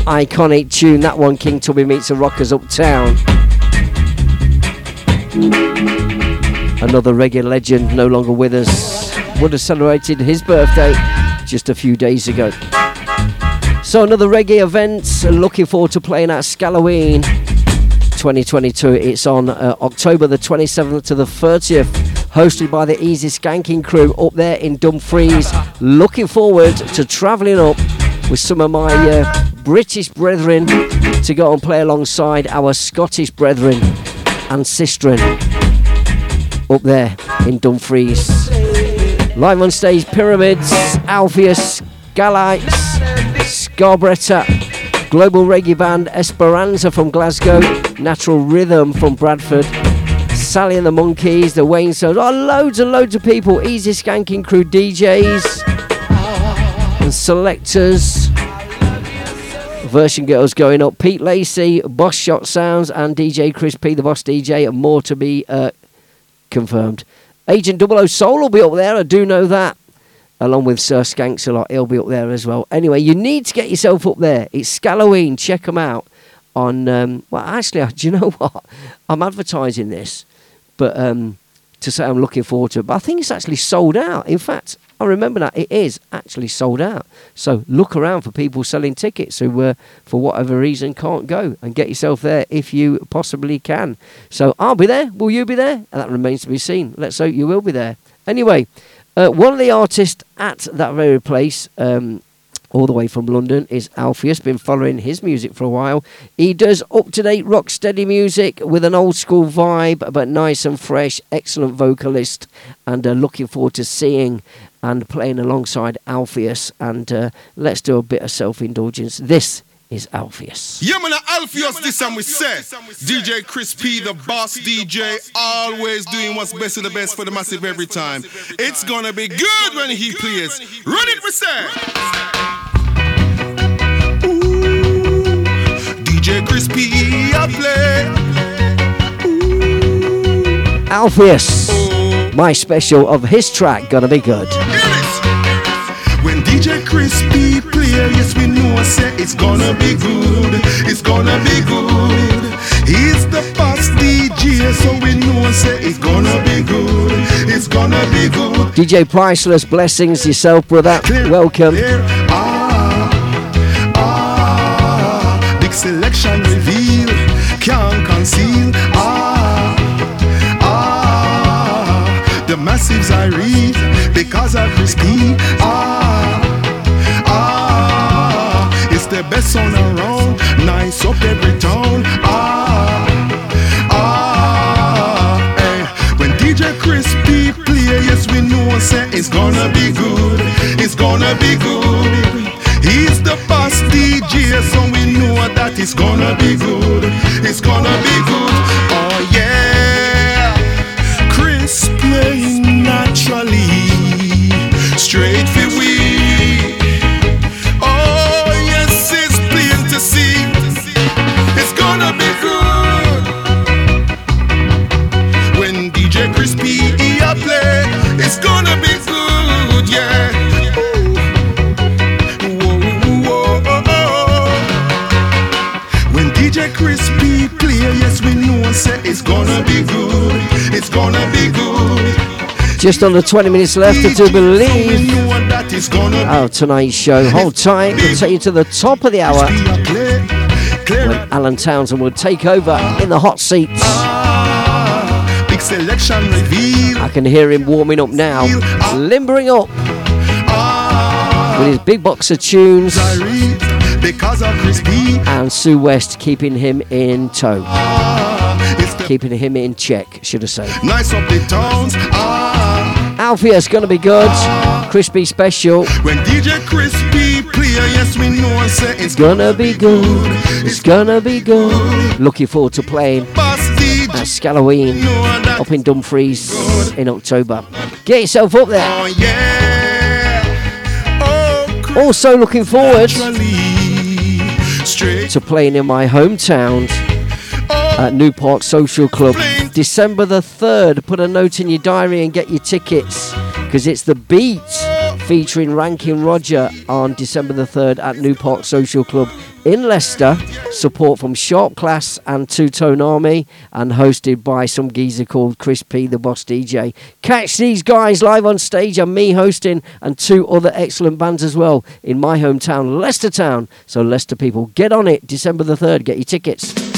Iconic tune, that one, King Tubby meets the Rockers Uptown. Another reggae legend, no longer with us, would have celebrated his birthday just a few days ago. So, another reggae event, looking forward to playing at Scalloween 2022. It's on uh, October the 27th to the 30th hosted by the Easy Skanking crew up there in Dumfries. Looking forward to travelling up with some of my uh, British brethren to go and play alongside our Scottish brethren and sistren up there in Dumfries. Live on stage, Pyramids, Alpheus, Galites, Scarbretta, Global Reggae Band, Esperanza from Glasgow, Natural Rhythm from Bradford, Sally and the Monkeys, the Wayne Sons, oh, loads and loads of people. Easy Skanking Crew DJs and selectors. Version Girls going up. Pete Lacey, Boss Shot Sounds, and DJ Chris P, the Boss DJ, and more to be uh, confirmed. Agent 00 Soul will be up there, I do know that. Along with Sir Skanks a lot, he'll be up there as well. Anyway, you need to get yourself up there. It's Scalloween, check them out on. Um, well, actually, <laughs> do you know what? I'm advertising this but um, to say I'm looking forward to it. But I think it's actually sold out. In fact, I remember that it is actually sold out. So look around for people selling tickets who, uh, for whatever reason, can't go and get yourself there if you possibly can. So I'll be there. Will you be there? And that remains to be seen. Let's hope you will be there. Anyway, uh, one of the artists at that very place um, all the way from London is Alpheus. Been following his music for a while. He does up to date rock steady music with an old school vibe, but nice and fresh. Excellent vocalist, and uh, looking forward to seeing and playing alongside Alpheus. And uh, let's do a bit of self indulgence. This is Alpheus. Yeah, man, Alpheus, this time we say. DJ Chris P, the boss DJ, always doing what's best of the best for the massive every time. It's gonna be good when he plays. Run it, we say. P, I play. Alpheus, my special of his track, gonna be good. When DJ Chris P play, yes we know say it's gonna be good. It's gonna be good. He's the boss DJ, so we know say it's gonna be good. It's gonna be good. DJ Priceless, blessings yourself, brother. Welcome. Conceal. Ah, ah, the massives I read because of Chris P. Ah, ah, it's the best on around, nice up every town. Ah, ah, eh. When DJ Chris P play, yes we know say it's gonna be good. It's gonna be good. He's the boss DJ, so we know that it's gonna be good. It's gonna be Just under 20 minutes left to do believe. know that it's gonna Our tonight's show. Hold tight. We'll take you to the top of the hour when Alan Townsend will take over in the hot seats. reveal. I can hear him warming up now, limbering up with his big box of tunes, Because of Chris P, and Sue West keeping him in tow, keeping him in check, should I say. nice up the towns. Ah, Alfie's gonna be good. Chris P special. when DJ Chris P play, yes we know it's Gonna be good. It's gonna be good. Looking forward to playing at Scalloween up in Dumfries in October. Get yourself up there. Oh yeah. Oh, Also looking forward to playing in my hometown at New Park Social Club. December the 3rd. Put a note in your diary and get your tickets because it's the beat featuring Rankin Roger on December the 3rd at New Park Social Club in Leicester. Support from Sharp Class and Two Tone Army and hosted by some geezer called Chris P, the boss DJ. Catch these guys live on stage and me hosting and two other excellent bands as well in my hometown, Leicester Town. So, Leicester people, get on it. December the 3rd. Get your tickets.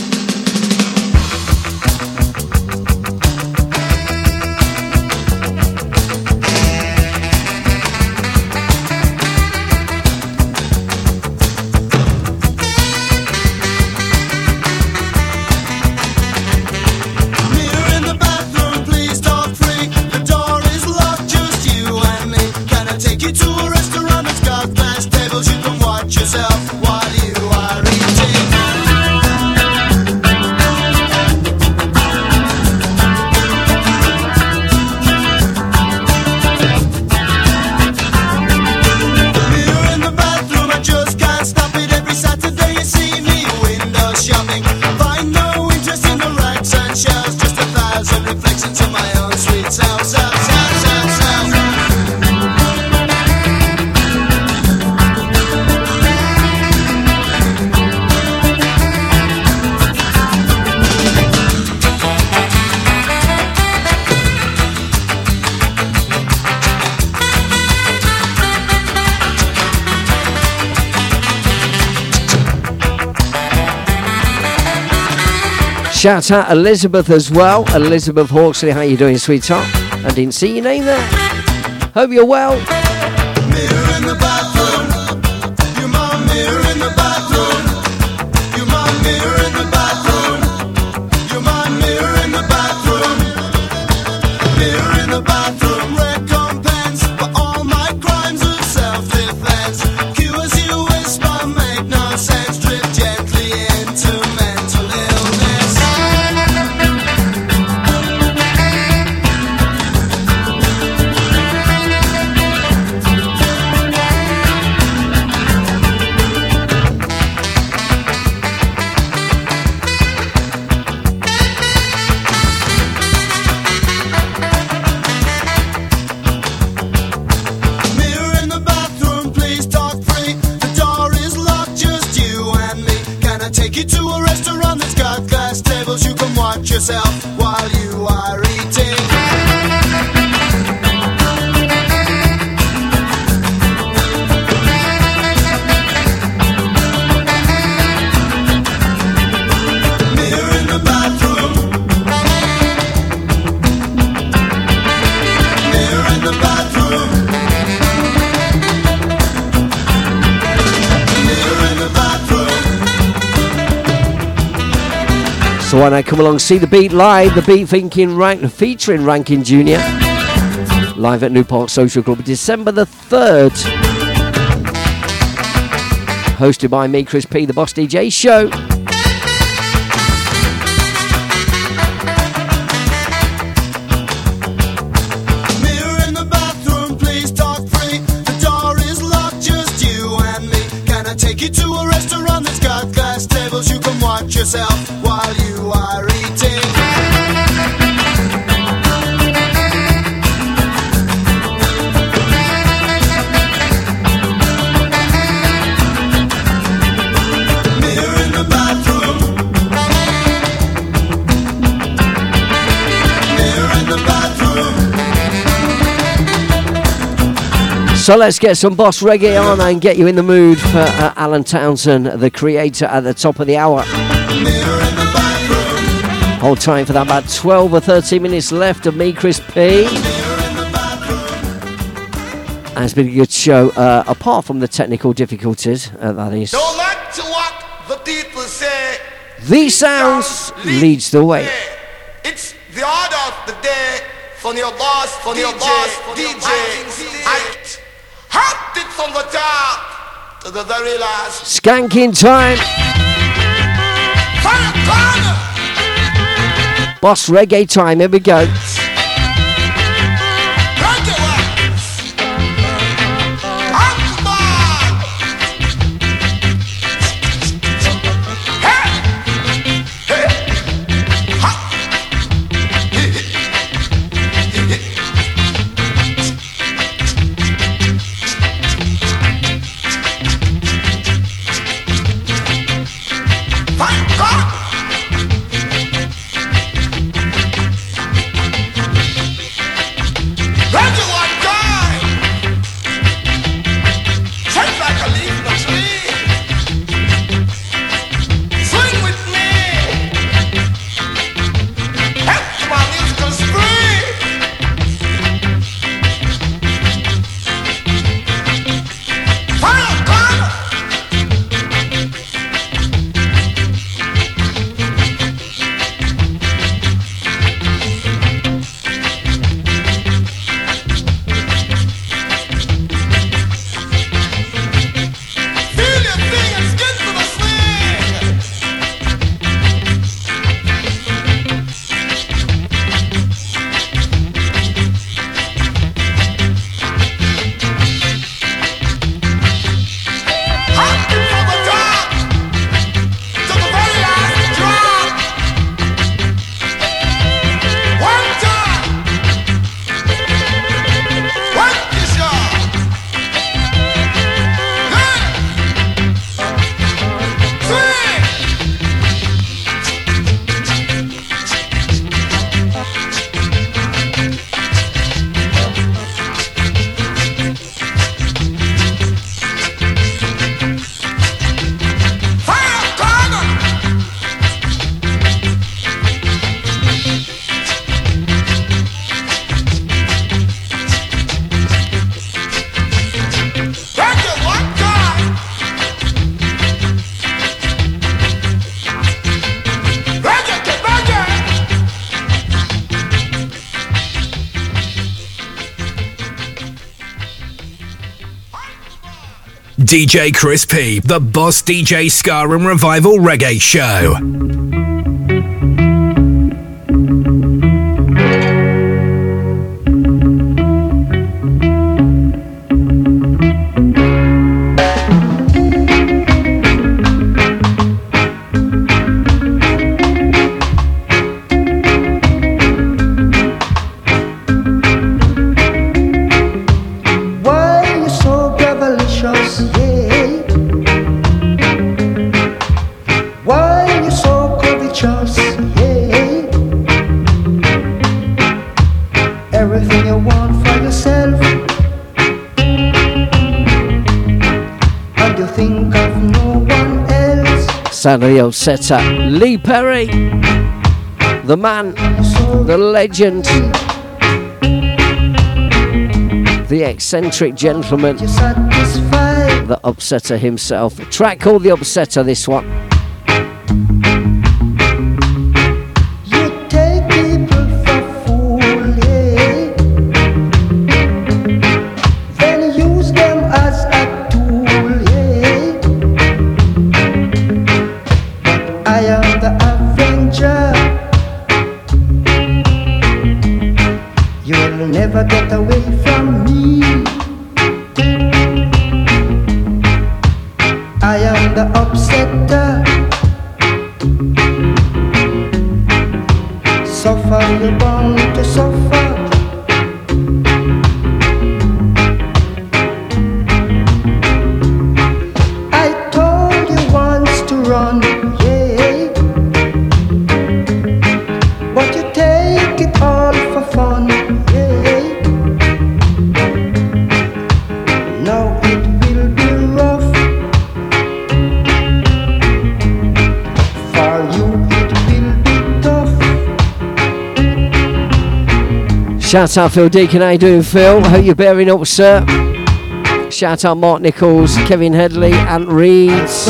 Shout out Elizabeth as well. Elizabeth Hawksley, how you doing, sweetheart? I didn't see your name there. Hope you're well. Why not come along see the beat live? The beat thinking rank featuring Rankin Jr. Live at New Park Social Club, December the third. Hosted by me, Chris P, the Boss DJ Show. Mirror in the bathroom, please talk free. The door is locked, just you and me. Can I take you to a restaurant that's got glass tables? You can watch yourself so let's get some boss reggae on and get you in the mood for uh, Alan Townsend, the creator, at the top of the hour. Hold time for that. About 12 or 13 minutes left of me, Chris P. And it's been a good show, uh, apart from the technical difficulties, uh, that is. Don't matter what the people say. These sounds leads the way. It's the order of the day from your boss, from your boss, DJ. Height. Hot it from the top to the very last. Skanking time. Boss reggae time. Here we go. DJ Chris P, the Boss DJ Ska and Revival Reggae Show. Else. Sound of the setter, Lee Perry. The man, the legend, the eccentric gentleman, the upsetter himself. A track called The Upsetter, this one. Shout out Phil Deacon, how you doing, Phil? Hope you're bearing up, sir. Shout out Mark Nichols, Kevin Headley, Ant Reeds.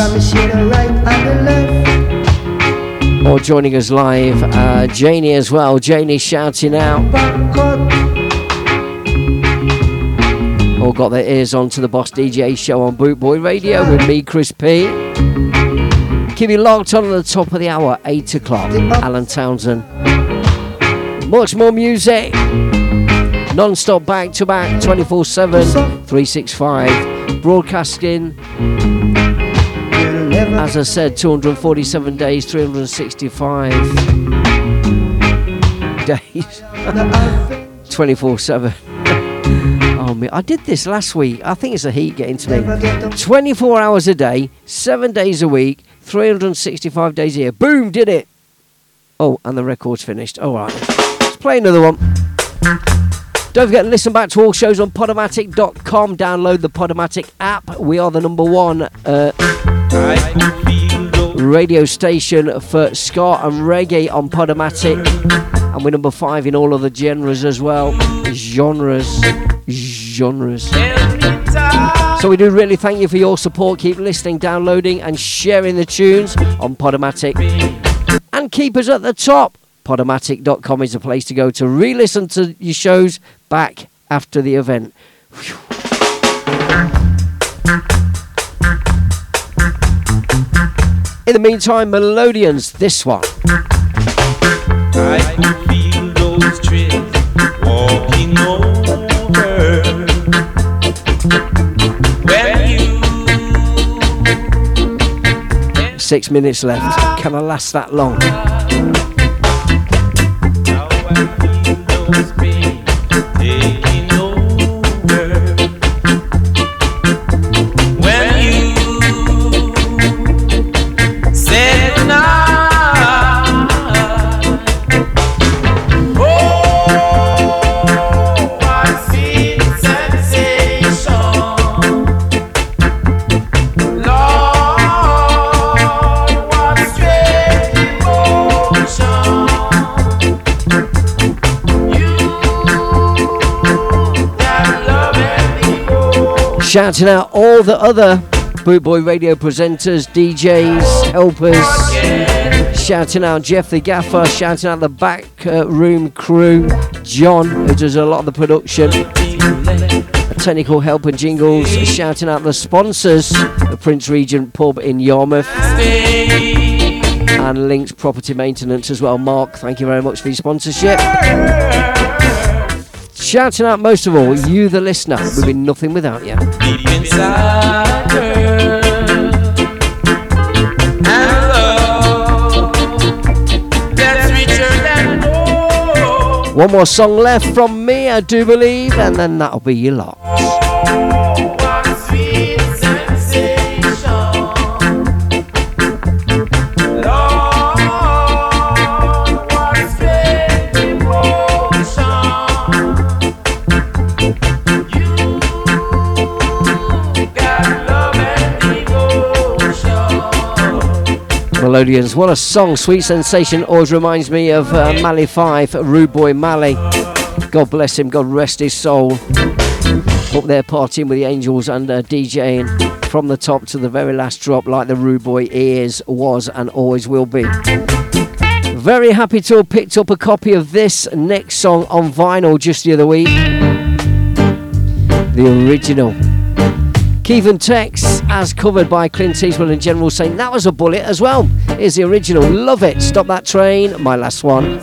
Or joining us live, uh, Janie as well. Janie shouting out. All got their ears on to the Boss DJ show on Bootboy Radio with me, Chris P. Keep you locked on at the top of the hour, 8 o'clock. Alan Townsend. Much more music. Non stop back to back, 24 7, 365. Broadcasting. As I said, 247 days, 365 days, <laughs> 24 7. <laughs> Oh, me. I did this last week. I think it's the heat getting to me. 24 hours a day, 7 days a week, 365 days a year. Boom, did it. Oh, and the record's finished. All right. Play another one. Don't forget to listen back to all shows on Podomatic.com. Download the Podomatic app. We are the number one uh, radio station for ska and reggae on Podomatic. And we're number five in all other genres as well. Genres. Genres. So we do really thank you for your support. Keep listening, downloading, and sharing the tunes on Podomatic. And keep us at the top. Podomatic.com is the place to go to re listen to your shows back after the event. In the meantime, Melodians, this one. I can feel those trees walking over. When you Six minutes left. Can I last that long? Shouting out all the other Bootboy Radio presenters, DJs, helpers. Shouting out Jeff the Gaffer. Shouting out the back uh, room crew. John, who does a lot of the production. Technical help and jingles. Shouting out the sponsors, the Prince Regent Pub in Yarmouth. And Links Property Maintenance as well. Mark, thank you very much for your sponsorship. Shouting out most of all, you the listener. We'd be nothing without you. Deep inside. One more song left from me, I do believe, and then that'll be your lot. Melodians, what a song, Sweet Sensation, always reminds me of uh, 5, Rude Boy Mally. God bless him, God rest his soul. Up there partying with the angels and uh, DJing from the top to the very last drop, like the Rude Boy is, was, and always will be. Very happy to have picked up a copy of this next song on vinyl just the other week. The original. Keith and Tex, as covered by Clint Eastwood and General Saint that was a bullet as well. Is the original. Love it. Stop that train. My last one.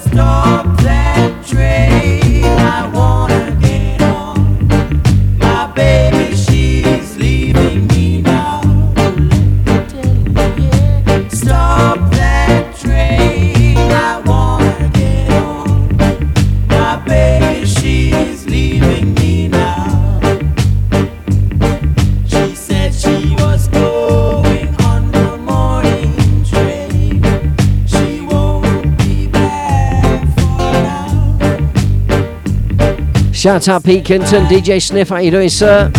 Shout out Pete Kinton, DJ Sniff. How you doing, sir?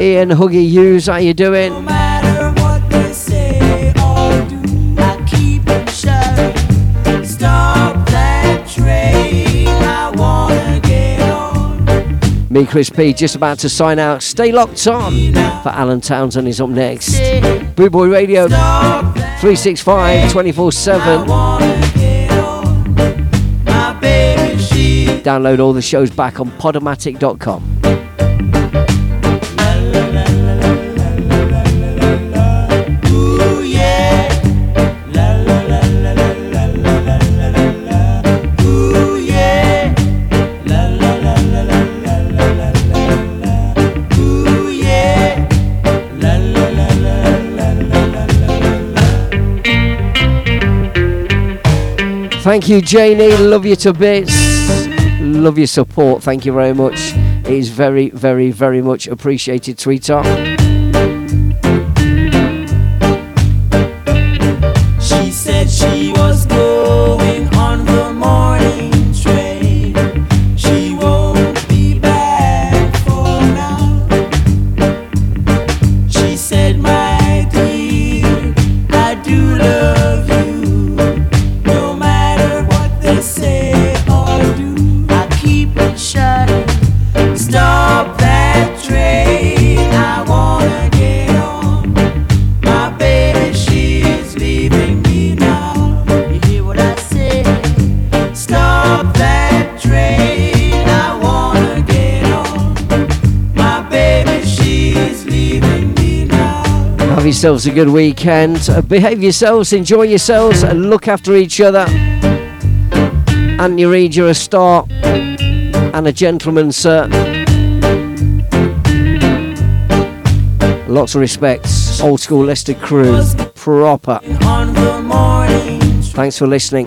Ian Huggy Hughes. How you doing? Me, Chris P, just about to sign out. Stay locked on for Alan Townsend is up next. Boot Boy Radio 365 24 7. download all the shows back on podomatic.com. Thank you, Janie. Love you to bits. Love your support. Thank you very much. It is very, very, very much appreciated, sweetheart. Yourselves a good weekend. Uh, behave yourselves, enjoy yourselves, and look after each other. Anthony Reid, you're a star and a gentleman, sir. Lots of respects. Old school Leicester crew. Proper. On the morning, Thanks for listening.